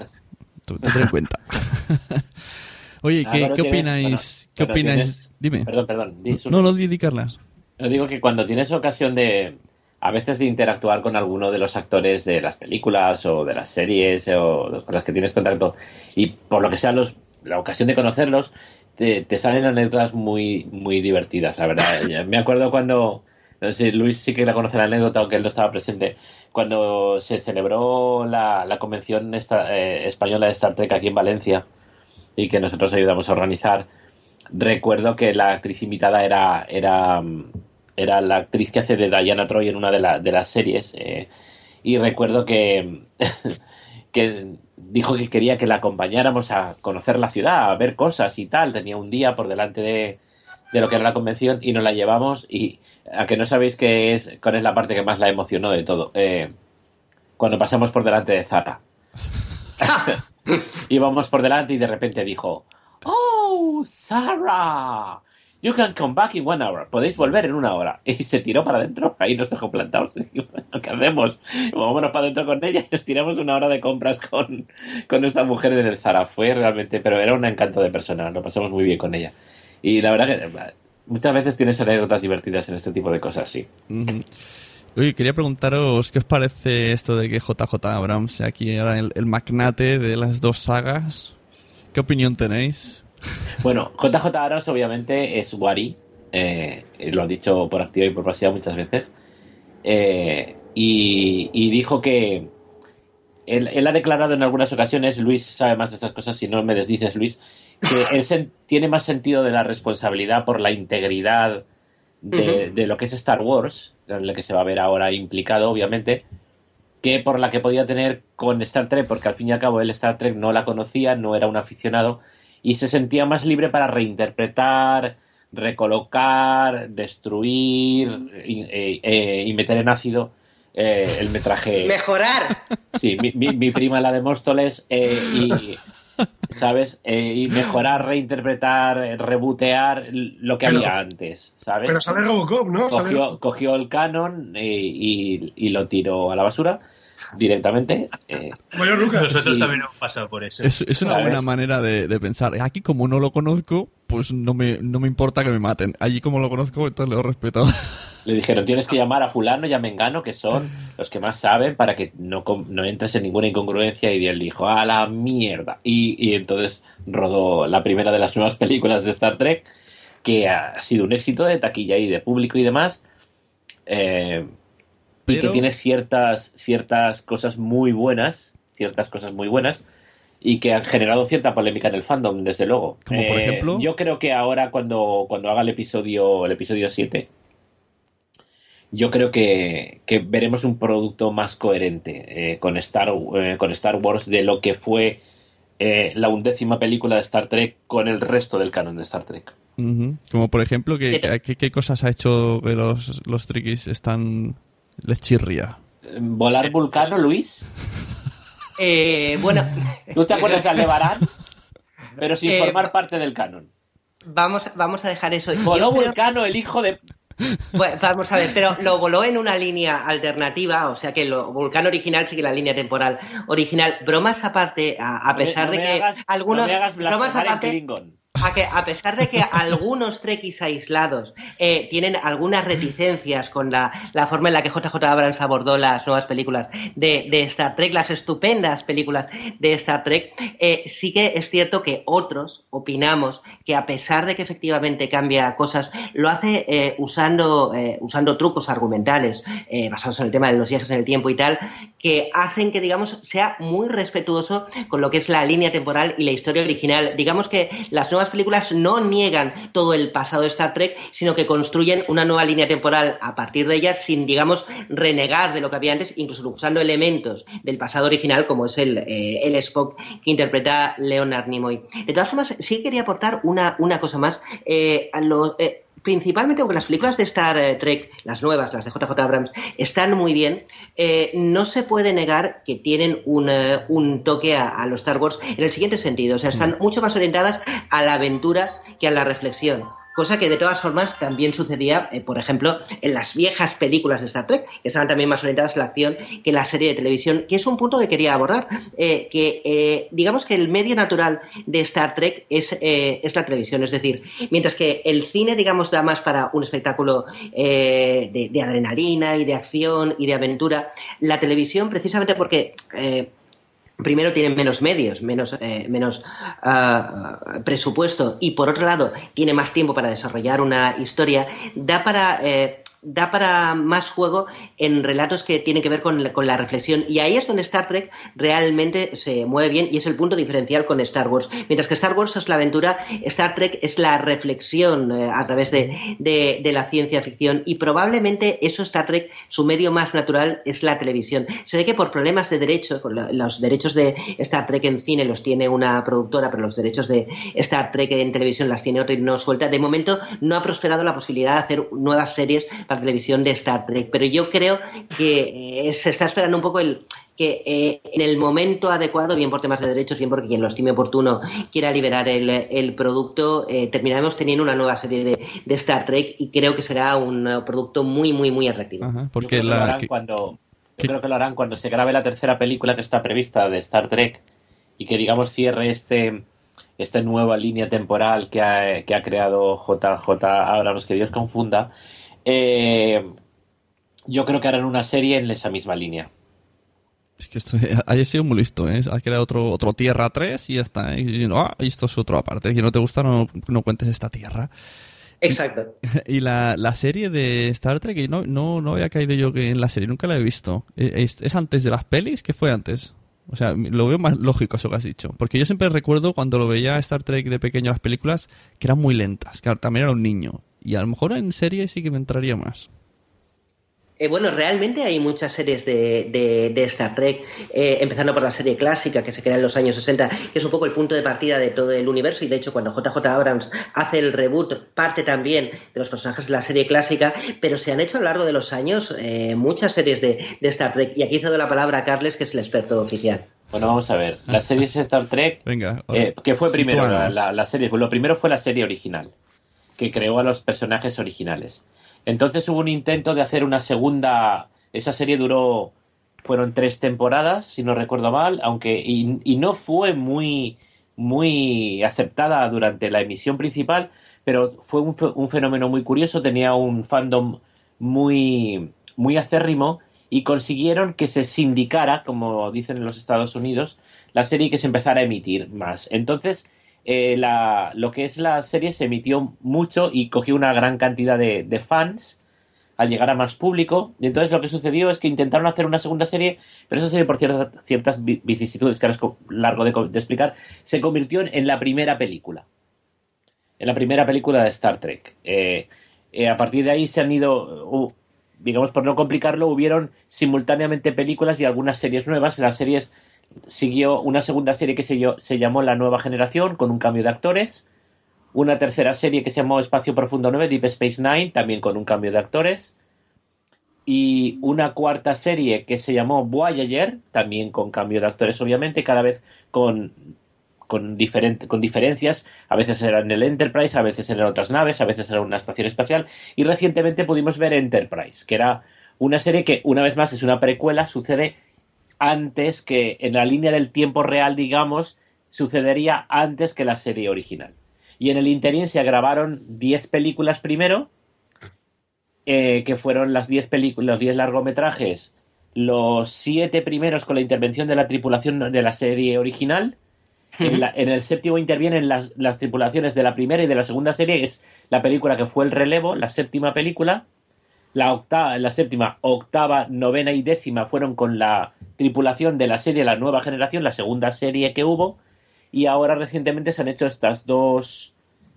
Tú- Tendré en cuenta. Oye, ¿qué, ¿qué tienes- opináis? bueno, ¿Qué opináis? tienes- Dime. Perdón, perdón. di. No, no, di, Carlas. Yo digo que cuando tienes ocasión de, a veces de interactuar con alguno de los actores de las películas o de las series o con las que tienes contacto y por lo que sea los, la ocasión de conocerlos, te, te salen anécdotas muy, muy divertidas, la verdad. Me acuerdo cuando, no sé, Luis sí que la conoce la anécdota, aunque él no estaba presente, cuando se celebró la, la convención eh, española de Star Trek aquí en Valencia y que nosotros ayudamos a organizar, recuerdo que la actriz invitada era, era, mm, era la actriz que hace de Diana Troy en una de, la- de las series. eh, y recuerdo que, que dijo que quería que la acompañáramos a conocer la ciudad, a ver cosas y tal. Tenía un día por delante de, de lo que era la convención y nos la llevamos. Y a que no sabéis qué es, cuál es la parte que más la emocionó de todo. Eh, cuando pasamos por delante de Zara. Íbamos por delante y de repente dijo, ¡Oh, Sarah! You can come back in one hour. Podéis volver en una hora. Y se tiró para adentro. Ahí nos dejó plantados. Bueno, ¿Qué hacemos? Vámonos para adentro con ella y nos tiramos una hora de compras con, con esta mujer en el Zara. Fue realmente, pero era un encanto de persona. Lo pasamos muy bien con ella. Y la verdad que muchas veces tienes anécdotas divertidas en este tipo de cosas, sí. Oye, quería preguntaros qué os parece esto de que JJ Abrams sea aquí ahora el, el magnate de las dos sagas. ¿Qué opinión tenéis? Bueno, JJ Abrams obviamente es Wari, eh, lo ha dicho por activa y por pasiva muchas veces, eh, y, y dijo que él, él ha declarado en algunas ocasiones, Luis sabe más de estas cosas, si no me desdices Luis, que él tiene más sentido de la responsabilidad por la integridad de, lo que es Star Wars, en lo que se va a ver ahora implicado, obviamente, que por la que podía tener con Star Trek, porque al fin y al cabo él Star Trek no la conocía, no era un aficionado, y se sentía más libre para reinterpretar, recolocar, destruir y, eh, eh, y meter en ácido eh, el metraje. Mejorar. Sí, mi, mi- mi prima la de Móstoles eh, y, ¿sabes? Eh, y mejorar, reinterpretar, eh, rebotear lo que Pero- había antes, ¿sabes? Pero sale Robocop, ¿no? Cogió, cogió el canon eh, y, y lo tiró a la basura directamente. eh, Bueno, Lucas. Nosotros Sí. también hemos pasado por eso. Es, es una ¿Sabes? buena manera de, de pensar. Aquí como no lo conozco, pues no me, no me importa que me maten. Allí como lo conozco, entonces lo respeto. Le dijeron, tienes que llamar a fulano y a Mengano, que son los que más saben, para que no, no entres en ninguna incongruencia. Y él dijo, a la mierda. Y, y entonces rodó la primera de las nuevas películas de Star Trek, que ha sido un éxito de taquilla y de público y demás. eh, Y que tiene ciertas, ciertas cosas muy buenas, ciertas cosas muy buenas, y que han generado cierta polémica en el fandom, desde luego. Como por Eh, ejemplo. Yo creo que ahora cuando, cuando haga el episodio, el episodio 7, yo creo que, que veremos un producto más coherente eh, con, Star, eh, con Star Wars de lo que fue la undécima película de Star Trek con el resto del canon de Star Trek. Como por ejemplo, ¿qué, qué, qué cosas ha hecho que los, los triquis están... les chirría? ¿Volar Vulcano, Luis? Eh, bueno. ¿Tú te acuerdas de Aldebarán? Pero sin Eh, formar parte del canon. Vamos, vamos a dejar eso. Yo Voló creo- Vulcano, el hijo de... Bueno, vamos a ver, pero lo voló en una línea alternativa, o sea que lo Vulcano original sigue la línea temporal original. Bromas aparte, a, a No me- pesar no de me que hagas- algunos no me hagas bromas en aparte, Klingon. A que a pesar de que algunos trekkies aislados eh, tienen algunas reticencias con la, la forma en la que JJ Abrams abordó las nuevas películas de, de Star Trek, las estupendas películas de Star Trek, eh, sí que es cierto que otros opinamos que a pesar de que efectivamente cambia cosas, lo hace eh, usando, eh, usando trucos argumentales eh, basados en el tema de los viajes en el tiempo y tal, que hacen que, digamos, sea muy respetuoso con lo que es la línea temporal y la historia original. Digamos que las nuevas películas no niegan todo el pasado de Star Trek, sino que construyen una nueva línea temporal a partir de ellas sin, digamos, renegar de lo que había antes, incluso usando elementos del pasado original, como es el, eh, el Spock que interpreta Leonard Nimoy. De todas formas, sí quería aportar una, una cosa más. Eh, a lo- eh, principalmente aunque las películas de Star eh, Trek, las nuevas, las de JJ Abrams, están muy bien, eh, no se puede negar que tienen un, eh, un toque a, a los Star Wars en el siguiente sentido. O sea, están mucho más orientadas a la aventura que a la reflexión. Cosa que de todas formas también sucedía, eh, por ejemplo, en las viejas películas de Star Trek, que estaban también más orientadas a la acción que la serie de televisión, que es un punto que quería abordar, eh, que eh, digamos que el medio natural de Star Trek es, es, la televisión, es decir, mientras que el cine, digamos, da más para un espectáculo de, de, adrenalina y de acción y de aventura, la televisión, precisamente porque primero tienen menos medios, menos, eh, menos uh, presupuesto y por otro lado tiene más tiempo para desarrollar una historia, da para eh, da para más juego en relatos que tienen que ver con la, con la, reflexión. Y ahí es donde Star Trek realmente se mueve bien y es el punto diferencial con Star Wars. Mientras que Star Wars es la aventura, Star Trek es la reflexión eh, a través de, de, de, la ciencia ficción. Y probablemente eso Star Trek, su medio más natural es la televisión. Se ve que por problemas de derecho, los derechos de Star Trek en cine los tiene una productora, pero los derechos de Star Trek en televisión las tiene otra y no suelta. De momento no ha prosperado la posibilidad de hacer nuevas series para televisión de Star Trek. Pero yo creo que eh, se está esperando un poco el que eh, en el momento adecuado, bien por temas de derechos, bien porque quien lo estime oportuno quiera liberar el, producto, eh, terminaremos teniendo una nueva serie de, Star Trek y creo que será un producto muy, muy, muy atractivo. porque yo creo, la... que cuando, yo creo que lo harán cuando se grabe la tercera película que está prevista de Star Trek y que, digamos, cierre este esta nueva línea temporal que ha, que ha creado JJ Abrams, que Dios confunda, eh, yo creo que harán una serie en esa misma línea. Es que esto ha sido muy listo, ¿eh? Ha creado otro, otro Tierra 3 y ya está. Y, ah, esto es otro aparte. Si no te gusta, no, no cuentes esta Tierra. Exacto. Y la, la, serie de Star Trek, no, no, no había caído yo en la serie, nunca la he visto. ¿Es, ¿Es, antes de las pelis? ¿Qué fue antes? O sea, lo veo más lógico eso que has dicho. Porque yo siempre recuerdo cuando lo veía Star Trek de pequeño las películas, que eran muy lentas. Claro, también era un niño. Y a lo mejor en serie sí que me entraría más. Eh, bueno, realmente hay muchas series de, de, Star Trek, eh, empezando por la serie clásica que se crea en los años 60, que es un poco el punto de partida de todo el universo. Y de hecho, cuando JJ Abrams hace el reboot, parte también de los personajes de la serie clásica, pero se han hecho a lo largo de los años eh, muchas series de, Star Trek. Y aquí cedo la palabra a Carles, que es el experto oficial. Bueno, vamos a ver. La serie de Star Trek, Venga, que fue primero la, la serie, lo primero fue la serie original que creó a los personajes originales. Entonces hubo un intento de hacer una segunda. Esa serie duró. Fueron tres temporadas, si no recuerdo mal, aunque. Y, no fue muy. muy aceptada durante la emisión principal, pero fue un, un fenómeno muy curioso. Tenía un fandom muy. muy acérrimo y consiguieron que se sindicara, como dicen en los Estados Unidos, la serie que se empezara a emitir más. Entonces eh, la, lo que es la serie se emitió mucho y cogió una gran cantidad de, fans al llegar a más público. Y entonces lo que sucedió es que intentaron hacer una segunda serie, pero esa serie, por ciertas, vicisitudes que ahora es largo de, explicar, se convirtió en, la primera película. En la primera película de Star Trek. Eh, eh, a partir de ahí se han ido, digamos por no complicarlo, hubieron simultáneamente películas y algunas series nuevas. Las series siguió una segunda serie que se, se llamó La Nueva Generación, con un cambio de actores. Una tercera serie que se llamó Espacio Profundo 9, Deep Space Nine, también con un cambio de actores. Y una cuarta serie que se llamó Voyager, también con cambio de actores, obviamente, cada vez con, con, con diferencias. A veces era en el Enterprise, a veces eran otras naves, a veces era una estación espacial. Y recientemente pudimos ver Enterprise, que era una serie que, una vez más, es una precuela, sucede antes que en la línea del tiempo real, digamos, sucedería antes que la serie original. Y en el interín se grabaron 10 películas primero, eh, que fueron las 10 películas, los 10 largometrajes, los 7 primeros con la intervención de la tripulación de la serie original. en, el séptimo intervienen las, las tripulaciones de la primera y de la segunda serie, es la película que fue el relevo, la séptima película la octava, la séptima, octava, novena y décima fueron con la tripulación de la serie La Nueva Generación, la segunda serie que hubo, y ahora recientemente se han hecho estas dos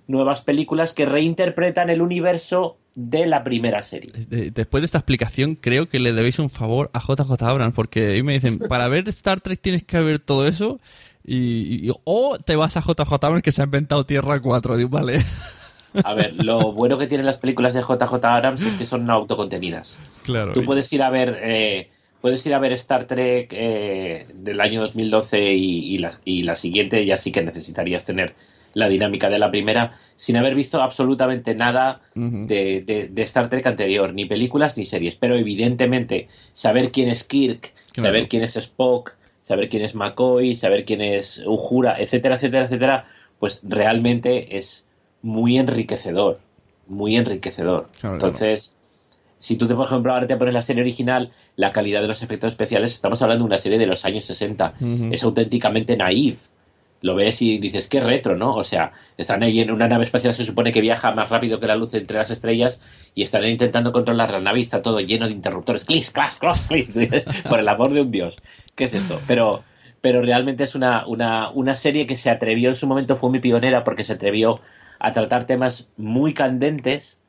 nuevas películas que reinterpretan el universo de la primera serie. Después de esta explicación, creo que le debéis un favor a JJ Abrams, porque ahí me dicen, para ver Star Trek tienes que ver todo eso, y, o te vas a JJ Abrams que se ha inventado Tierra 4, digo, vale. A ver, lo bueno que tienen las películas de JJ Abrams es que son autocontenidas. Claro. Tú puedes ir a ver, eh, puedes ir a ver Star Trek eh, del año 2012 y, la, y la siguiente ya sí que necesitarías tener la dinámica de la primera sin haber visto absolutamente nada de, de- de Star Trek anterior, ni películas ni series. Pero evidentemente, saber quién es Kirk, Claro. saber quién es Spock, saber quién es McCoy, saber quién es Uhura, etcétera, etcétera, etcétera, pues realmente es muy enriquecedor. Muy enriquecedor. Claro, Entonces, si tú, te, por ejemplo, ahora te pones la serie original, la calidad de los efectos especiales, estamos hablando de una serie de los años 60. Ujú. Es auténticamente naive. Lo ves y dices, qué retro, ¿no? O sea, están ahí en una nave espacial, se supone que viaja más rápido que la luz entre las estrellas y están ahí intentando controlar la nave y está todo lleno de interruptores. Clis, clas, clas, clis. Por el amor de un dios. ¿Qué es esto? Pero, pero realmente es una, una, una serie que se atrevió en su momento, fue muy pionera porque se atrevió a tratar temas muy candentes,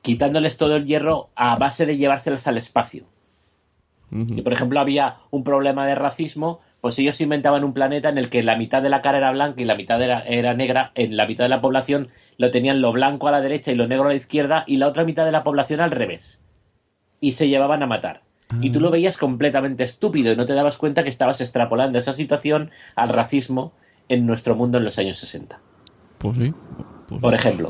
quitándoles todo el hierro a base de llevárselos al espacio. Si, por ejemplo, había un problema de racismo, pues ellos inventaban un planeta en el que la mitad de la cara era blanca y la mitad era, era negra. En la mitad de la población lo tenían lo blanco a la derecha y lo negro a la izquierda y la otra mitad de la población al revés. Y se llevaban a matar. Y tú lo veías completamente estúpido y no te dabas cuenta que estabas extrapolando esa situación al racismo en nuestro mundo en los años 60. Pues sí. Por ejemplo.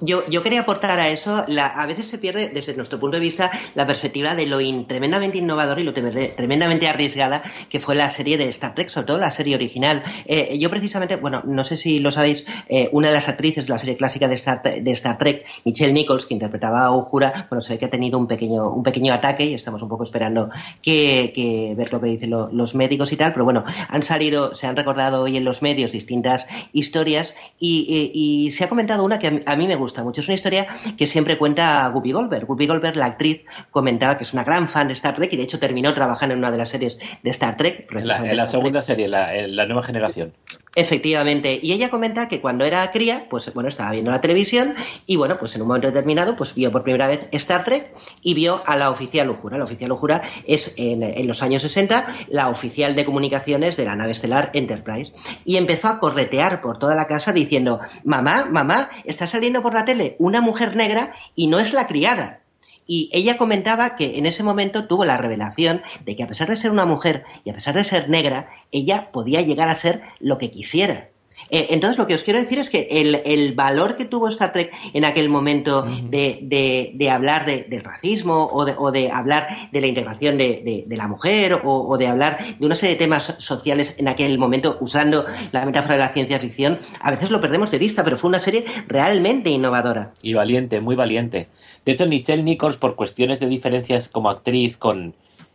Yo, yo quería aportar a eso, la- a veces se pierde desde nuestro punto de vista la perspectiva de lo in- tremendamente innovador y lo tre- tremendamente arriesgada que fue la serie de Star Trek, sobre todo la serie original. Eh, yo precisamente, bueno, no sé si lo sabéis, eh, una de las actrices de la serie clásica de Star, de Star Trek, Michelle Nichols, que interpretaba a Uhura, bueno, se ve que ha tenido un pequeño, un pequeño ataque y estamos un poco esperando que, ver lo que dicen lo- los médicos y tal, pero bueno, han salido, se han recordado hoy en los medios distintas historias y, se ha comentado una que a a mí me gusta mucho. Es una historia que siempre cuenta Guppy Goldberg. Guppy Goldberg, la actriz, comentaba que es una gran fan de Star Trek y de hecho terminó trabajando en una de las series de Star Trek. En la, en la segunda serie, la, en la nueva generación. Efectivamente, y ella comenta que cuando era cría, pues bueno, estaba viendo la televisión y bueno, pues en un momento determinado, pues vio por primera vez Star Trek y vio a la oficial Uhura. La oficial Uhura es en, en los años 60 la oficial de comunicaciones de la nave estelar Enterprise y empezó a corretear por toda la casa diciendo, mamá, mamá, está saliendo por la tele una mujer negra y no es la criada. Y ella comentaba que en ese momento tuvo la revelación de que a pesar de ser una mujer y a pesar de ser negra, ella podía llegar a ser lo que quisiera. Eh, entonces, lo que os quiero decir es que el, el valor que tuvo Star Trek en aquel momento de, de- de hablar de- del racismo o de, o de hablar de la integración de, de- de la mujer o, o de hablar de una serie de temas sociales en aquel momento usando la metáfora de la ciencia ficción, a veces lo perdemos de vista, pero fue una serie realmente innovadora. Y valiente, muy valiente. De hecho, Michelle Nichols, por cuestiones de diferencias como actriz con,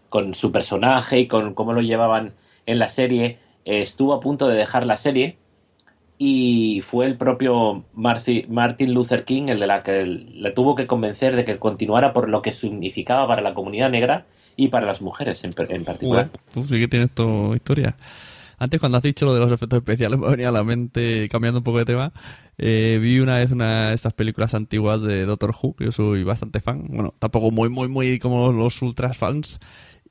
con su personaje y con cómo lo llevaban en la serie, eh, estuvo a punto de dejar la serie y fue el propio Martin Luther King el de la que la tuvo que convencer de que continuara por lo que significaba para la comunidad negra y para las mujeres en, en particular. Uf, sí que tienes tu historia. Antes, cuando has dicho lo de los efectos especiales, me venía a la mente, cambiando un poco de tema, eh, vi una vez una de estas películas antiguas de Doctor Who, que yo soy bastante fan. Bueno, tampoco muy, muy, muy como los ultras fans.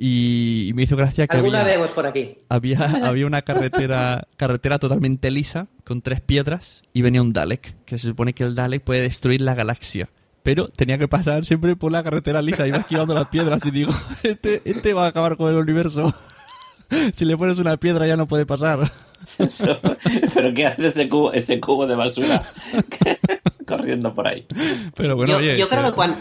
Y, y me hizo gracia que había, vemos por aquí. había, había una carretera, carretera totalmente lisa, con tres piedras, y venía un Dalek, que se supone que el Dalek puede destruir la galaxia. Pero tenía que pasar siempre por la carretera lisa, iba esquivando las piedras y digo, este, este va a acabar con el universo. si le pones una piedra ya no puede pasar. Eso- Pero ¿qué hace ese cubo, ese cubo de basura corriendo por ahí? Pero bueno, yo, oye, yo creo que cuando,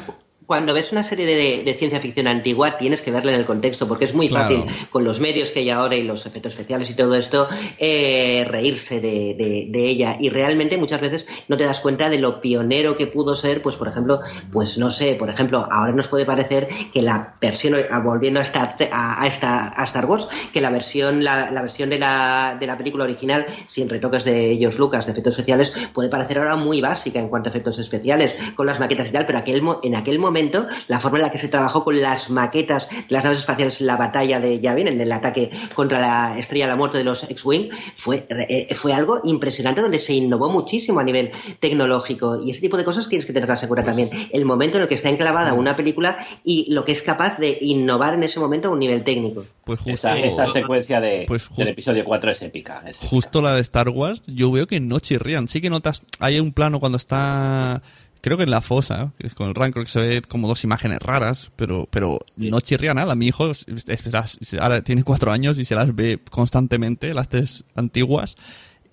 cuando ves una serie de, de ciencia ficción antigua tienes que verla en el contexto porque es muy Claro. fácil con los medios que hay ahora y los efectos especiales y todo esto eh, reírse de, de- de ella y realmente muchas veces no te das cuenta de lo pionero que pudo ser pues por ejemplo pues no sé por ejemplo ahora nos puede parecer que la versión volviendo a Star, a, a esta- a Star Wars que la versión la, la versión de la, de la película original sin retoques de George Lucas de efectos especiales puede parecer ahora muy básica en cuanto a efectos especiales con las maquetas y tal pero aquel, en aquel momento la forma en la que se trabajó con las maquetas de las naves espaciales en la batalla de Yavin en el ataque contra la estrella de la muerte de los X-Wing fue, eh, fue algo impresionante donde se innovó muchísimo a nivel tecnológico. Y ese tipo de cosas tienes que tenerlas segura también. El momento en el que está enclavada una película y lo que es capaz de innovar en ese momento a un nivel técnico. Pues justo, Esa, esa secuencia de, Pues del episodio 4 es épica. es justo la de Star Wars, yo veo que no chirrían. Sí que notas, hay un plano cuando está, creo que en la fosa, que es con el Rancor, que se ve como dos imágenes raras, pero, pero no chirría nada. Mi hijo es- es- ahora tiene cuatro años y se las ve constantemente, las tres antiguas.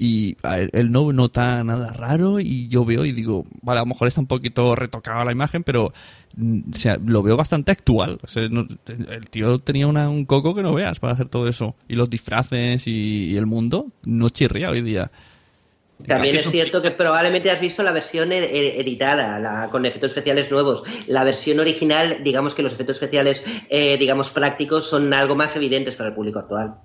y ver, él no nota nada raro y yo veo y digo, vale, a lo mejor está un poquito retocada la imagen, pero mm, o sea, lo veo bastante actual. O sea, no- el tío tenía una- un coco que no veas para hacer todo eso. Y los disfraces y, y el mundo no chirría hoy día. También es cierto que probablemente has visto la versión e- e- editada, la, con efectos especiales nuevos. La versión original, digamos que los efectos especiales, eh, digamos, prácticos son algo más evidentes para el público actual.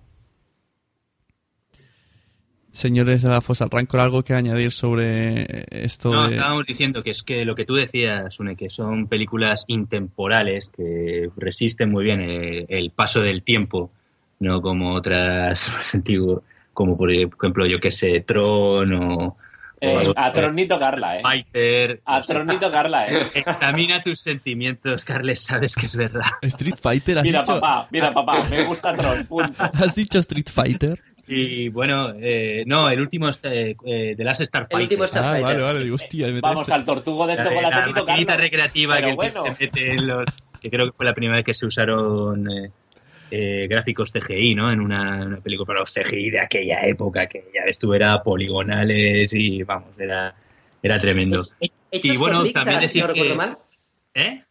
Señores de la Fosa Rancor, ¿algo que añadir sobre esto No, de... estábamos diciendo que es que lo que tú decías, Sune, que son películas intemporales que resisten muy bien el, el paso del tiempo, no como otras más antiguas, como por ejemplo, yo que sé, Tron o... Eh, o- a Tronito Carla, ¿eh? Fighter. A Tronito Carla, ¿eh? Examina tus sentimientos, Carles, sabes que es verdad. Street Fighter, has Mira, dicho... papá, mira, papá, me gusta Tron, punto. ¿Has dicho Street Fighter? Y bueno, eh, no, el último es eh, eh, The Last Starfighter. último Ah, vale, vale, digo, hostia, me Vamos al tortugo de La, chocolate la Tito maquinita recreativa Pero que el bueno. se mete en los... Que creo que fue la primera vez que se usaron eh, gráficos CGI, ¿no? En una, una película, pero los CGI de aquella época, que ya ves tú, era poligonales y, vamos, era, era tremendo. Hechos Y bueno, por Pixar, también decir ¿no recuerdo que... mal? ¿Eh?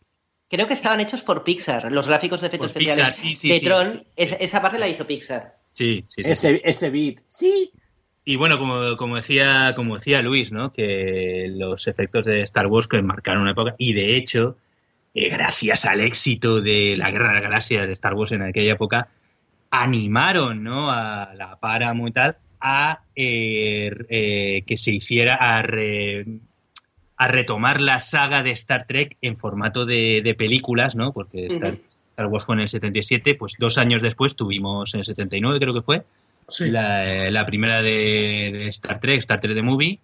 Creo que estaban hechos por Pixar, los gráficos de efectos Por Pixar, especiales sí, sí, sí. Tron, es- esa parte la hizo Pixar. Sí, sí, sí. Ese, ese beat. Sí. Y bueno, como, como decía, como decía Luis, ¿no? Que los efectos de Star Wars que marcaron una época, y de hecho, eh, gracias al éxito de la Guerra de las Galaxias de Star Wars en aquella época, animaron, ¿no? A la Paramount y tal, a eh, eh, que se hiciera a, re- a retomar la saga de Star Trek en formato de, de películas, ¿no? Porque Star, Wars fue en el 77, pues dos años después tuvimos en el 79, creo que fue, Sí. la, eh, la primera de, de Star Trek, Star Trek The Movie.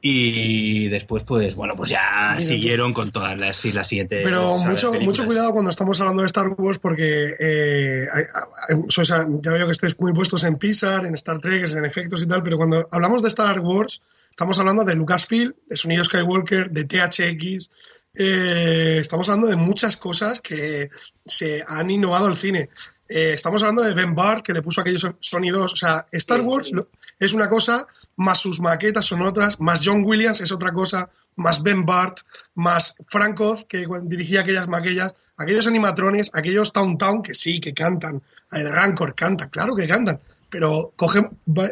Y después, pues, bueno, pues ya siguieron con todas las, y las siguientes. Pero mucho, películas. mucho cuidado cuando estamos hablando de Star Wars porque eh, sois ya veo que estáis muy puestos en Pixar, en Star Trek, en efectos y tal, pero cuando hablamos de Star Wars estamos hablando de Lucasfilm, de Sonido Skywalker, de THX, eh, estamos hablando de muchas cosas que se han innovado el cine. Eh, estamos hablando de Ben Bart, que le puso aquellos sonidos. O sea, Star Wars lo- es una cosa, más sus maquetas son otras, más John Williams es otra cosa, más Ben Bart, más Frank Oz, que dirigía aquellas maquillas, aquellos animatrones, aquellos Town Town, que sí, que cantan. El Rancor canta, claro que cantan, pero coge,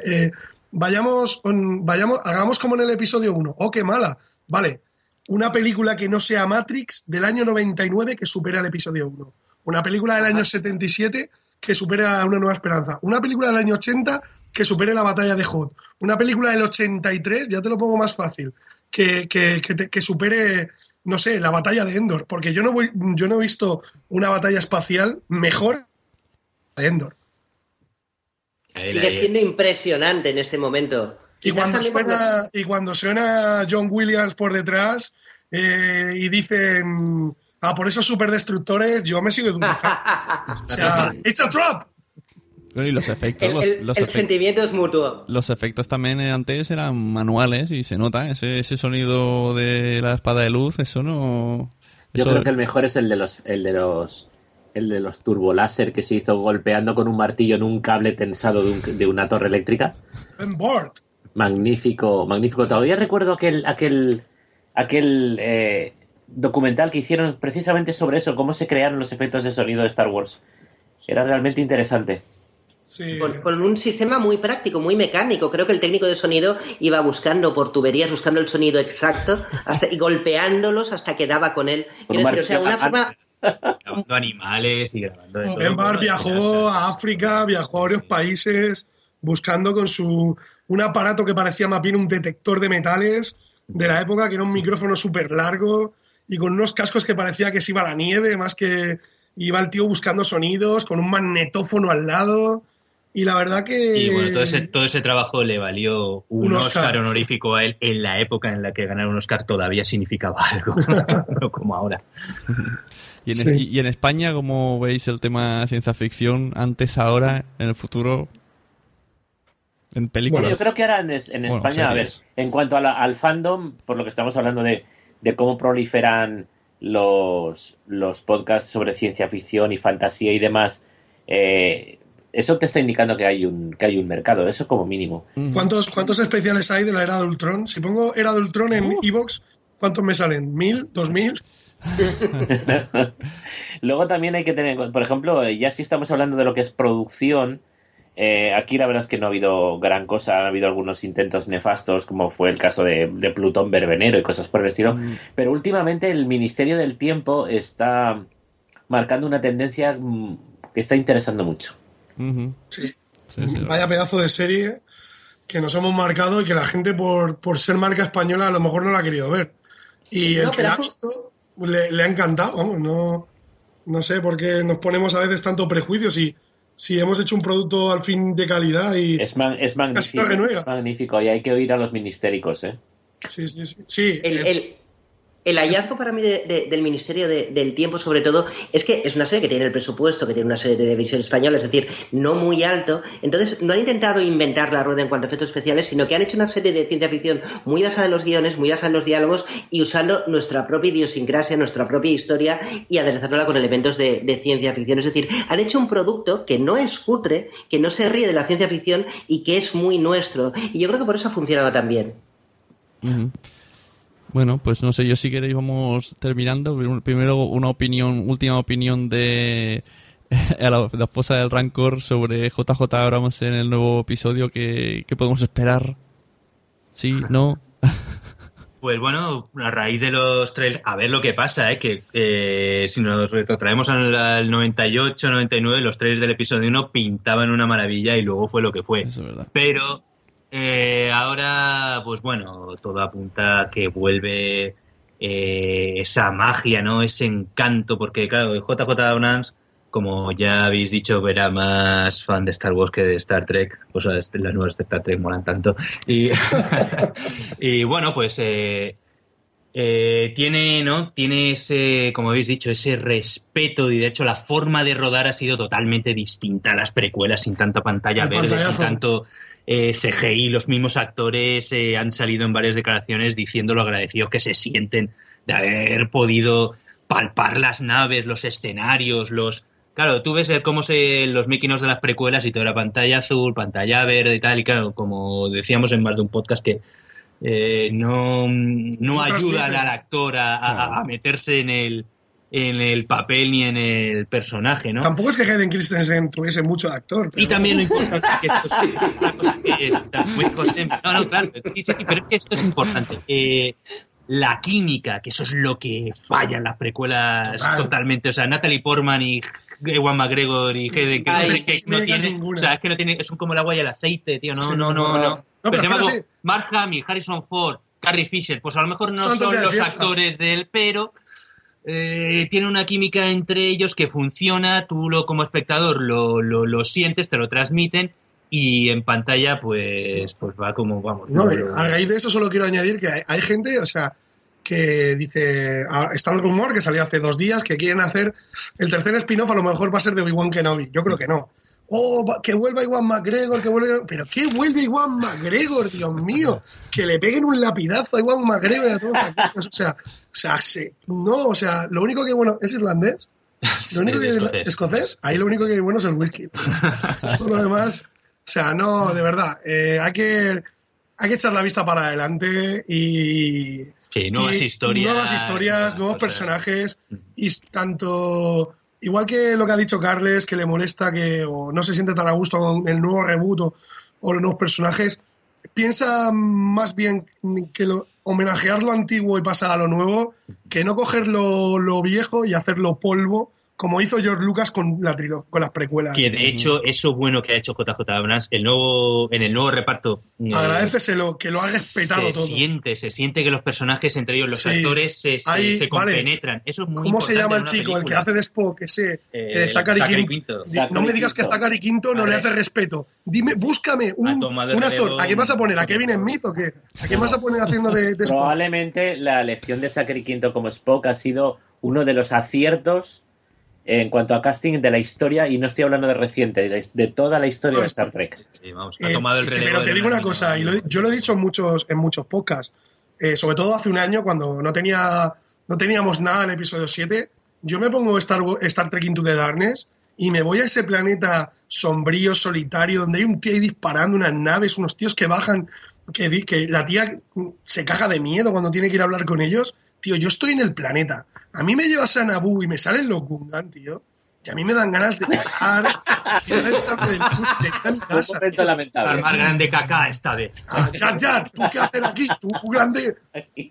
eh, vayamos, vayamos, hagamos como en el episodio 1. Oh, qué mala. Vale, una película que no sea Matrix del año 99 que supere al episodio 1. Una película del año 77 que supere a Una Nueva Esperanza. Una película del año 80 que supere la batalla de Hoth. Una película del 83, ya te lo pongo más fácil, que, que, que, te- que supere, no sé, la batalla de Endor. Porque yo no, voy, yo no he visto una batalla espacial mejor de Endor. Sigue siendo impresionante en este momento. Y cuando, suena, y cuando suena John Williams por detrás eh, y dicen, ah, por esos superdestructores, yo me sigo educando. o sea, it's a trap. Bueno, y los efectos, el, los, el- los el efec- sentimiento es mutuo. los efectos también antes eran manuales y se nota ese, ese sonido de la espada de luz, eso no... Yo eso- creo que el mejor es el de los, el de los, el de los turboláser que se hizo golpeando con un martillo en un cable tensado de, un- de una torre eléctrica. Magnífico, magnífico. Todavía recuerdo aquel, aquel, aquel eh, documental que hicieron precisamente sobre eso, cómo se crearon los efectos de sonido de Star Wars. Era realmente interesante. Con, con un sistema muy práctico, muy mecánico. Creo que el técnico de sonido iba buscando por tuberías, buscando el sonido exacto hasta, y golpeándolos hasta que daba con él. Quiero decir, o sea, una forma grabando animales y grabando de todo. Ben Bart viajó a África, viajó a varios países buscando con su un aparato que parecía más bien un detector de metales de la época, que era un micrófono súper largo y con unos cascos que parecía que se iba a la nieve, más que iba el tío buscando sonidos, con un magnetófono al lado. Y la verdad que... Y bueno, todo ese, todo ese trabajo le valió un, Un Oscar. Oscar. honorífico a él en la época en la que ganar un Oscar todavía significaba algo, no como ahora. Y en, Sí. y en España, ¿cómo veis el tema ciencia ficción antes, ahora, en el futuro? En películas. Bueno, yo creo que ahora en, es- en Bueno, España, a ver, en cuanto a la- al fandom, por lo que estamos hablando de, de cómo proliferan los, los podcasts sobre ciencia ficción y fantasía y demás, eh, eso te está indicando que hay un, que hay un mercado, eso como mínimo. ¿Cuántos, ¿Cuántos especiales hay de la era de Ultron? Si pongo era de Ultron en Evox, ¿cuántos me salen? ¿Mil? ¿Dos mil? Luego también hay que tener, por ejemplo, ya si estamos hablando de lo que es producción, eh, aquí la verdad es que no ha habido gran cosa, ha habido algunos intentos nefastos, como fue el caso de, de Plutón Verbenero y cosas por el estilo, pero últimamente el Ministerio del Tiempo está marcando una tendencia mm, que está interesando mucho. Sí. Vaya pedazo de serie que nos hemos marcado y que la gente por, por ser marca española a lo mejor no la ha querido ver. Y No, el que la ha visto le, le ha encantado, vamos, no, no sé por qué nos ponemos a veces tanto prejuicios si, si hemos hecho un producto al fin de calidad y Es, magnífico, es y hay que oír a los ministéricos, ¿eh? Sí, sí, sí. Sí, El, eh, el- el hallazgo para mí de- de- del Ministerio de- del Tiempo, sobre todo, es que es una serie que tiene el presupuesto, que tiene una serie de televisión española, es decir, no muy alto. Entonces, no han intentado inventar la rueda en cuanto a efectos especiales, sino que han hecho una serie de ciencia ficción muy basada en los guiones, muy basada en los diálogos y usando nuestra propia idiosincrasia, nuestra propia historia y aderezándola con elementos de, ciencia ficción. Es decir, han hecho un producto que no es cutre, que no se ríe de la ciencia ficción y que es muy nuestro. Y yo creo que por eso ha funcionado tan bien. Bueno, pues no sé, yo si queréis vamos terminando. Primero una opinión, última opinión de a la, la esposa del Rancor sobre JJ Abrams en el nuevo episodio que, que podemos esperar. ¿Sí? ¿No? Pues bueno, a raíz de los trailers, a ver lo que pasa, ¿eh? que eh, si nos retrotraemos al, al 98, 99, los trailers del episodio 1 pintaban una maravilla y luego fue lo que fue. Pero eh, ahora, pues bueno, todo apunta a que vuelve eh, esa magia, ¿no? Ese encanto, porque claro, JJ Abrams, como ya habéis dicho, era más fan de Star Wars que de Star Trek, pues las nuevas de Star Trek molan tanto. Y, y bueno, pues eh, eh, tiene, ¿no? Tiene ese, como habéis dicho, ese respeto y de hecho la forma de rodar ha sido totalmente distinta a las precuelas sin tanta pantalla El verde, sin tanto eh, CGI. Los mismos actores eh, han salido en varias declaraciones diciendo lo agradecidos que se sienten de haber podido palpar las naves, los escenarios, los... Claro, tú ves el- cómo se los making-ofs de las precuelas y todo era pantalla azul, pantalla verde y tal, y claro, como decíamos en más de un podcast que eh, no, no ayudan al actor a, a- a meterse en el, en el papel ni en el personaje, ¿no? tampoco es que Hayden Christensen tuviese mucho de actor. Y también lo importante que esto es, es una cosa que está muy. No, no, claro, sí, sí, pero es que esto es importante. Eh, la química, que eso es lo que falla en las precuelas Total. totalmente. O sea, Natalie Portman y Ewan McGregor y Hayden Ay, Christensen que no no tiene, ninguna. o sea, es que no tiene, es un como el agua y el aceite, tío. No, Sí, no, no, no, no. Pero, pero embargo, fíjate. Mark Hamill, Harrison Ford, Carrie Fisher, pues a lo mejor no Son son los actores de él, pero eh, tiene una química entre ellos que funciona, tú lo como espectador lo, lo, lo sientes, te lo transmiten y en pantalla pues pues va como vamos. No, a raíz de eso solo quiero añadir que hay, hay gente, o sea, que dice, ah, está el rumor que salió hace dos días que quieren hacer el tercer spin-off, a lo mejor va a ser de Obi-Wan Kenobi. Yo creo que no. Oh, que vuelva Iwan McGregor, que vuelva... Pero ¿qué vuelve Iwan McGregor, Dios mío? Que le peguen un lapidazo a Iwan McGregor y a todos aquellos. O sea, o sea, se- no, o sea, lo único que bueno es irlandés. Lo único que escocés. escocés, ahí lo único que hay bueno es el whisky. Todo lo demás, o sea, no, de verdad, eh, hay que hay que echar la vista para adelante y Sí, nuevas y historias. nuevas historias, nuevos personajes y s- tanto igual que lo que ha dicho Carles que le molesta que o no se siente tan a gusto con el nuevo reboot o, los nuevos personajes, piensa más bien que lo, homenajear lo antiguo y pasar a lo nuevo que no coger lo, lo viejo y hacerlo polvo como hizo George Lucas con la con las precuelas. Que de hecho, eso bueno que ha hecho JJ Abrams, el nuevo, en el nuevo reparto. eh, Agradeceselo, que lo ha respetado se todo. siente, se siente que los personajes, entre ellos los Sí. actores, se, se, Ahí, se vale. compenetran. Eso es muy ¿Cómo se llama el chico? El que hace de Spock, ese. Eh, eh, Zachary Zachary Quinto. Quinto. No me digas que Zachary Zachary Quinto no le hace respeto. Dime, búscame un, actor. ¿A quién vas a poner? ¿A Kevin Smith o qué? ¿A quién vas a poner haciendo de, de Spock? Probablemente la elección de Zachary Quinto como Spock ha sido uno de los aciertos en cuanto a casting de la historia, y no estoy hablando de reciente, de, toda la historia de Star Trek. Sí, vamos, ha Eh, tomado el relevo. Pero te digo una cosa, y lo- yo lo he dicho en muchos, en muchos podcasts, eh, sobre todo hace un año cuando no, tenía, no teníamos nada en el episodio 7, yo me pongo Star, Star Trek Into the Darkness y me voy a ese planeta sombrío, solitario, donde hay un tío ahí disparando unas naves, unos tíos que bajan, que, que la tía se caga de miedo cuando tiene que ir a hablar con ellos. Tío, yo estoy en el planeta. A mí me llevas a Naboo y me salen los Gungan, tío. Y a mí me dan ganas de a mi casa. momento lamentable. La más grande caca esta vez. Ah, Jar Jar, ¿tú qué haces aquí? Tú, grande.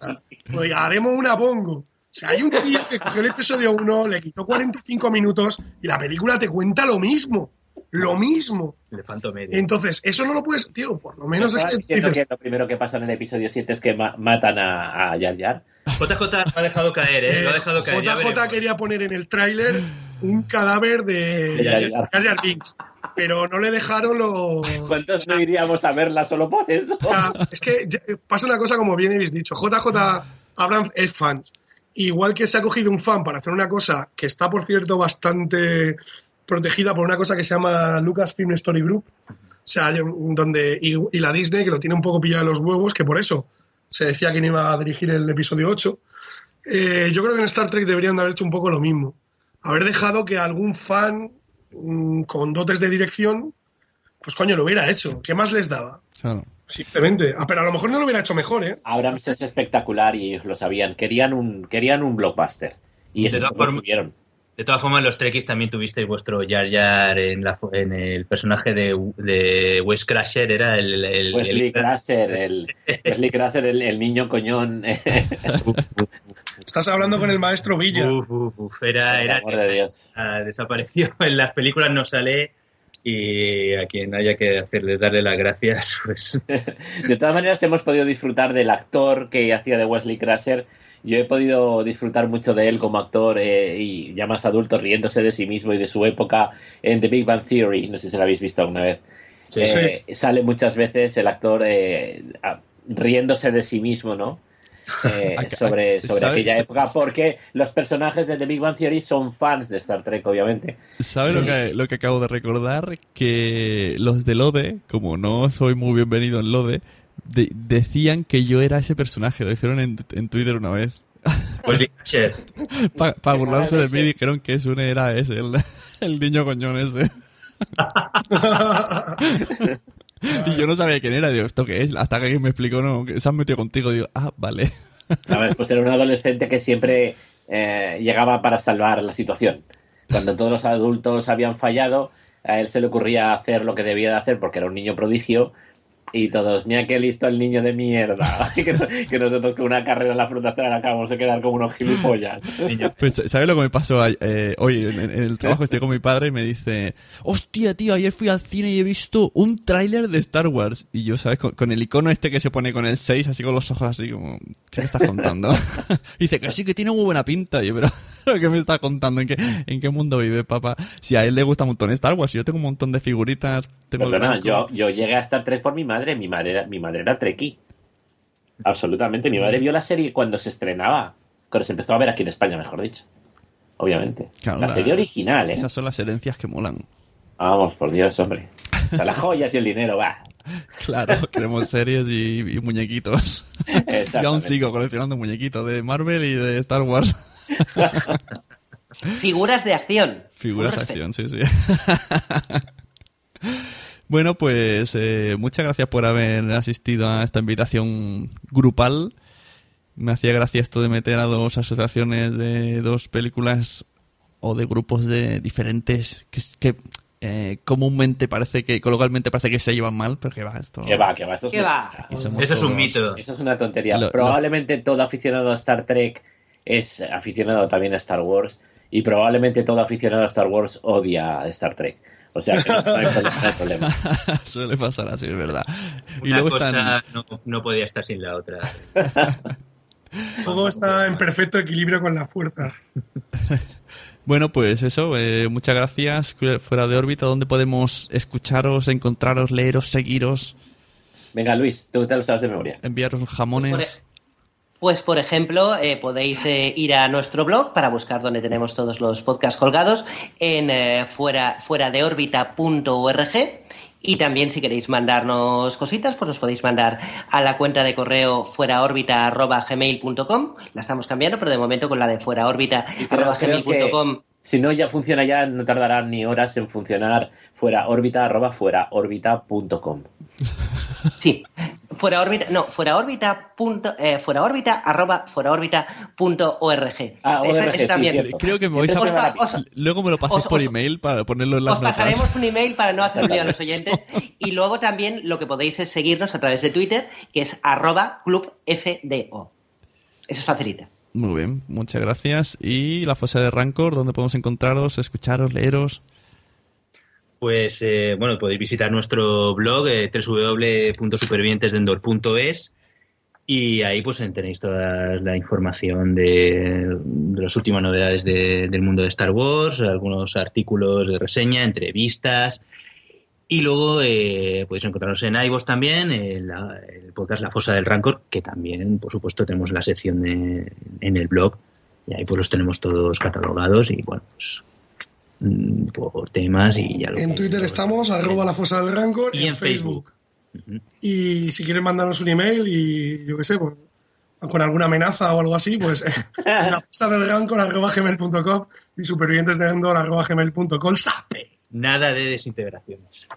Ah, Pues haremos una bongo. O sea, hay un tío que cogió el episodio 1, le quitó 45 minutos y la película te cuenta lo mismo. Lo mismo. Elefanto medio. Entonces, eso no lo puedes, tío, por lo menos es ¿Estás que dices, que lo primero que pasa en el episodio 7 es que ma- matan a, a Jar Jar? JJ lo ha dejado caer, ¿eh? Lo ha dejado caer. JJ veremos. quería poner en el tráiler un cadáver de Jar Binks, pero no le dejaron lo... ¿Cuántos no iríamos a verla solo por eso? Es que pasa una cosa como bien habéis dicho. JJ Abrams es fan. Igual que se ha cogido un fan para hacer una cosa que está, por cierto, bastante protegida por una cosa que se llama Lucasfilm Story Group. O sea, donde, y, y la Disney, que lo tiene un poco pillado los huevos, que por eso se decía que no iba a dirigir el episodio 8. Eh, yo creo que en Star Trek deberían de haber hecho un poco lo mismo. Haber dejado que algún fan mm, con dotes de dirección, pues coño, lo hubiera hecho. ¿Qué más les daba? Claro. Simplemente. Ah, pero a lo mejor no lo hubiera hecho mejor, ¿eh? Abrams es espectacular y ellos lo sabían. Querían un, querían un blockbuster. Y eso lo tuvieron. De todas formas, los Trekkies también tuvisteis vuestro Jar Jar en, la, en el personaje de, de Wes Crusher, era el... el- Wesley el- Crusher, el, Wesley Crusher, el, el niño coñón. Estás hablando con el maestro Villa. Uf, uf, uf, era, era- amor de Dios. ah, desapareció en las películas, no sale y a quien haya que hacerle darle las gracias, pues De todas maneras, hemos podido disfrutar del actor que hacía de Wesley Crusher. Yo he podido disfrutar mucho de él como actor eh, y ya más adulto, riéndose de sí mismo y de su época en The Big Bang Theory. No sé si lo habéis visto alguna vez. Sí. Eh, Sale muchas veces el actor eh, riéndose de sí mismo, ¿no? Eh, sobre aquella época, porque los personajes de The Big Bang Theory son fans de Star Trek, obviamente. ¿Sabes lo que, lo que acabo de recordar? Que los de Lode, como no soy muy bienvenido en Lode, de- decían que yo era ese personaje. Lo dijeron en, en Twitter una vez. Crusher. Para burlarse de mí dijeron que eso era ese, el, el niño coñón ese. y yo no sabía quién era. Digo, ¿esto qué es? Hasta que alguien me explicó, no, que se han metido contigo. Digo, ah, vale. ¿Sabes? Pues era un adolescente que siempre eh, llegaba para salvar la situación. Cuando todos los adultos habían fallado, a él se le ocurría hacer lo que debía de hacer porque era un niño prodigio. Y todos, mira qué listo el niño de mierda. que, que nosotros con una carrera en la fruta acabamos de quedar como unos gilipollas. Pues, ¿sabes lo que me pasó eh, hoy en, en el trabajo? Estoy con mi padre y me dice, hostia, tío, ayer fui al cine y he visto un tráiler de Star Wars. Y yo, ¿sabes? Con, con el icono este que se pone con el 6, así con los ojos así como, ¿qué me estás contando? dice que sí, que tiene muy buena pinta. Y yo, pero, ¿pero ¿qué me estás contando? ¿En qué, ¿En qué mundo vive, papá? Si a él le gusta un montón Star Wars, yo tengo un montón de figuritas. Tengo Perdona, yo, yo llegué a Star Trek por mi madre. Mi madre era, mi madre era Trekkie. Absolutamente. Mi madre vio la serie cuando se estrenaba. Cuando se empezó a ver aquí en España, mejor dicho. Obviamente. Claro, la la- serie original, ¿eh? Esas son las herencias que molan. Vamos, por Dios, hombre. O sea, las joyas y el dinero, va. Claro, queremos series y, y muñequitos. Yo aún sigo coleccionando muñequitos de Marvel y de Star Wars. Figuras de acción. Figuras de acción, sí, sí. bueno, pues eh, muchas gracias por haber asistido a esta invitación grupal. Me hacía gracia esto de meter a dos asociaciones de dos películas o de grupos de diferentes que, que eh, comúnmente parece que, coloquialmente parece que se llevan mal, pero que va, esto... Que va, que va. Eso es, ¿Qué va? Eso es un mito. Eso es una tontería. Lo- probablemente todo aficionado a Star Trek es aficionado también a Star Wars. Y probablemente todo aficionado a Star Wars odia a Star Trek. O sea, que no hay, no hay problema. Suele pasar así, es verdad. y Una luego cosa están... no, no podía estar sin la otra. Todo está en perfecto equilibrio con la fuerza. Bueno, pues eso, eh, muchas gracias. Fuera de órbita, ¿dónde podemos escucharos, encontraros, leeros, seguiros, Venga, Luis, tú te lo sabes de memoria. enviaros Por jamones? Pues, por ejemplo, eh, podéis eh, ir a nuestro blog para buscar donde tenemos todos los podcasts colgados en eh, fuera, fuera de órbita.org. Y también, si queréis mandarnos cositas, pues nos podéis mandar a la cuenta de correo fueraórbita.gmail.com. La estamos cambiando, pero de momento con la de fueraórbita.gmail.com. creo que- Si no, ya funciona ya, no tardará ni horas en funcionar fuera órbita arroba fuera órbita.com. Sí, fuera órbita, no, fuera órbita punto, eh, fuera órbita arroba fuera órbita punto org. Ah, ORG, sí, también. cierto. Creo que me vais a... Os Luego me lo paséis os- por os- email para ponerlo en las Os notas. pasaremos un email para no hacer a los oyentes. Y luego también lo que podéis es seguirnos a través de Twitter, que es arroba clubfdo. Eso es facilita. Muy bien, muchas gracias. ¿Y la fosa de Rancor? ¿Dónde podemos encontraros, escucharos, leeros? Pues eh, bueno, podéis visitar nuestro blog eh, www.supervivientesdendor.es y ahí pues tenéis toda la información de, de las últimas novedades de- del mundo de Star Wars, algunos artículos de reseña, entrevistas y luego eh, podéis encontrarnos en iVoox también, en la- el podcast La Fosa del Rancor, que también por supuesto tenemos la sección de- en el blog y ahí pues los tenemos todos catalogados y bueno, pues mm, por temas y ya lo En Twitter estamos, arroba la fosa del Rancor, y en Facebook. Y si quieren mandarnos un email y yo qué sé, pues, con alguna amenaza o algo así, pues la fosa del Rancor arroba gmail.com y supervivientes de Endor arroba gmail.com. ¡Sape! Nada de desintegraciones.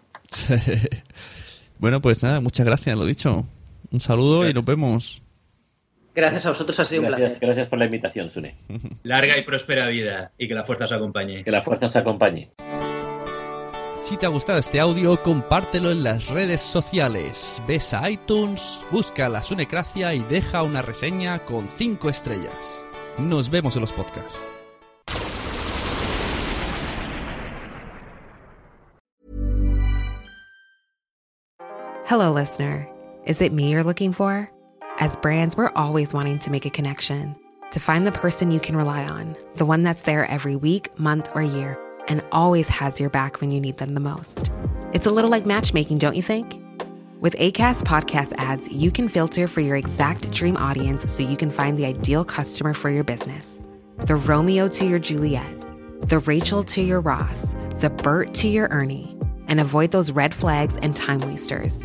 bueno, pues nada, muchas gracias, lo dicho. Un saludo y nos vemos. Gracias a vosotros, ha sido un Gracias, placer. gracias por la invitación, Sune. Larga y próspera vida y que la fuerza os acompañe. Que la fuerza os acompañe. Si te ha gustado este audio, compártelo en las redes sociales. Ves a iTunes, busca la Sunecracia y deja una reseña con 5 estrellas. Nos vemos en los podcasts. Hello, listener. Is it me you're looking for? As brands, we're always wanting to make a connection, to find the person you can rely on, the one that's there every week, month, or year, and always has your back when you need them the most. It's a little like matchmaking, don't you think? With ACAST podcast ads, you can filter for your exact dream audience so you can find the ideal customer for your business. The Romeo to your Juliet, the Rachel to your Ross, the Bert to your Ernie, and avoid those red flags and time wasters.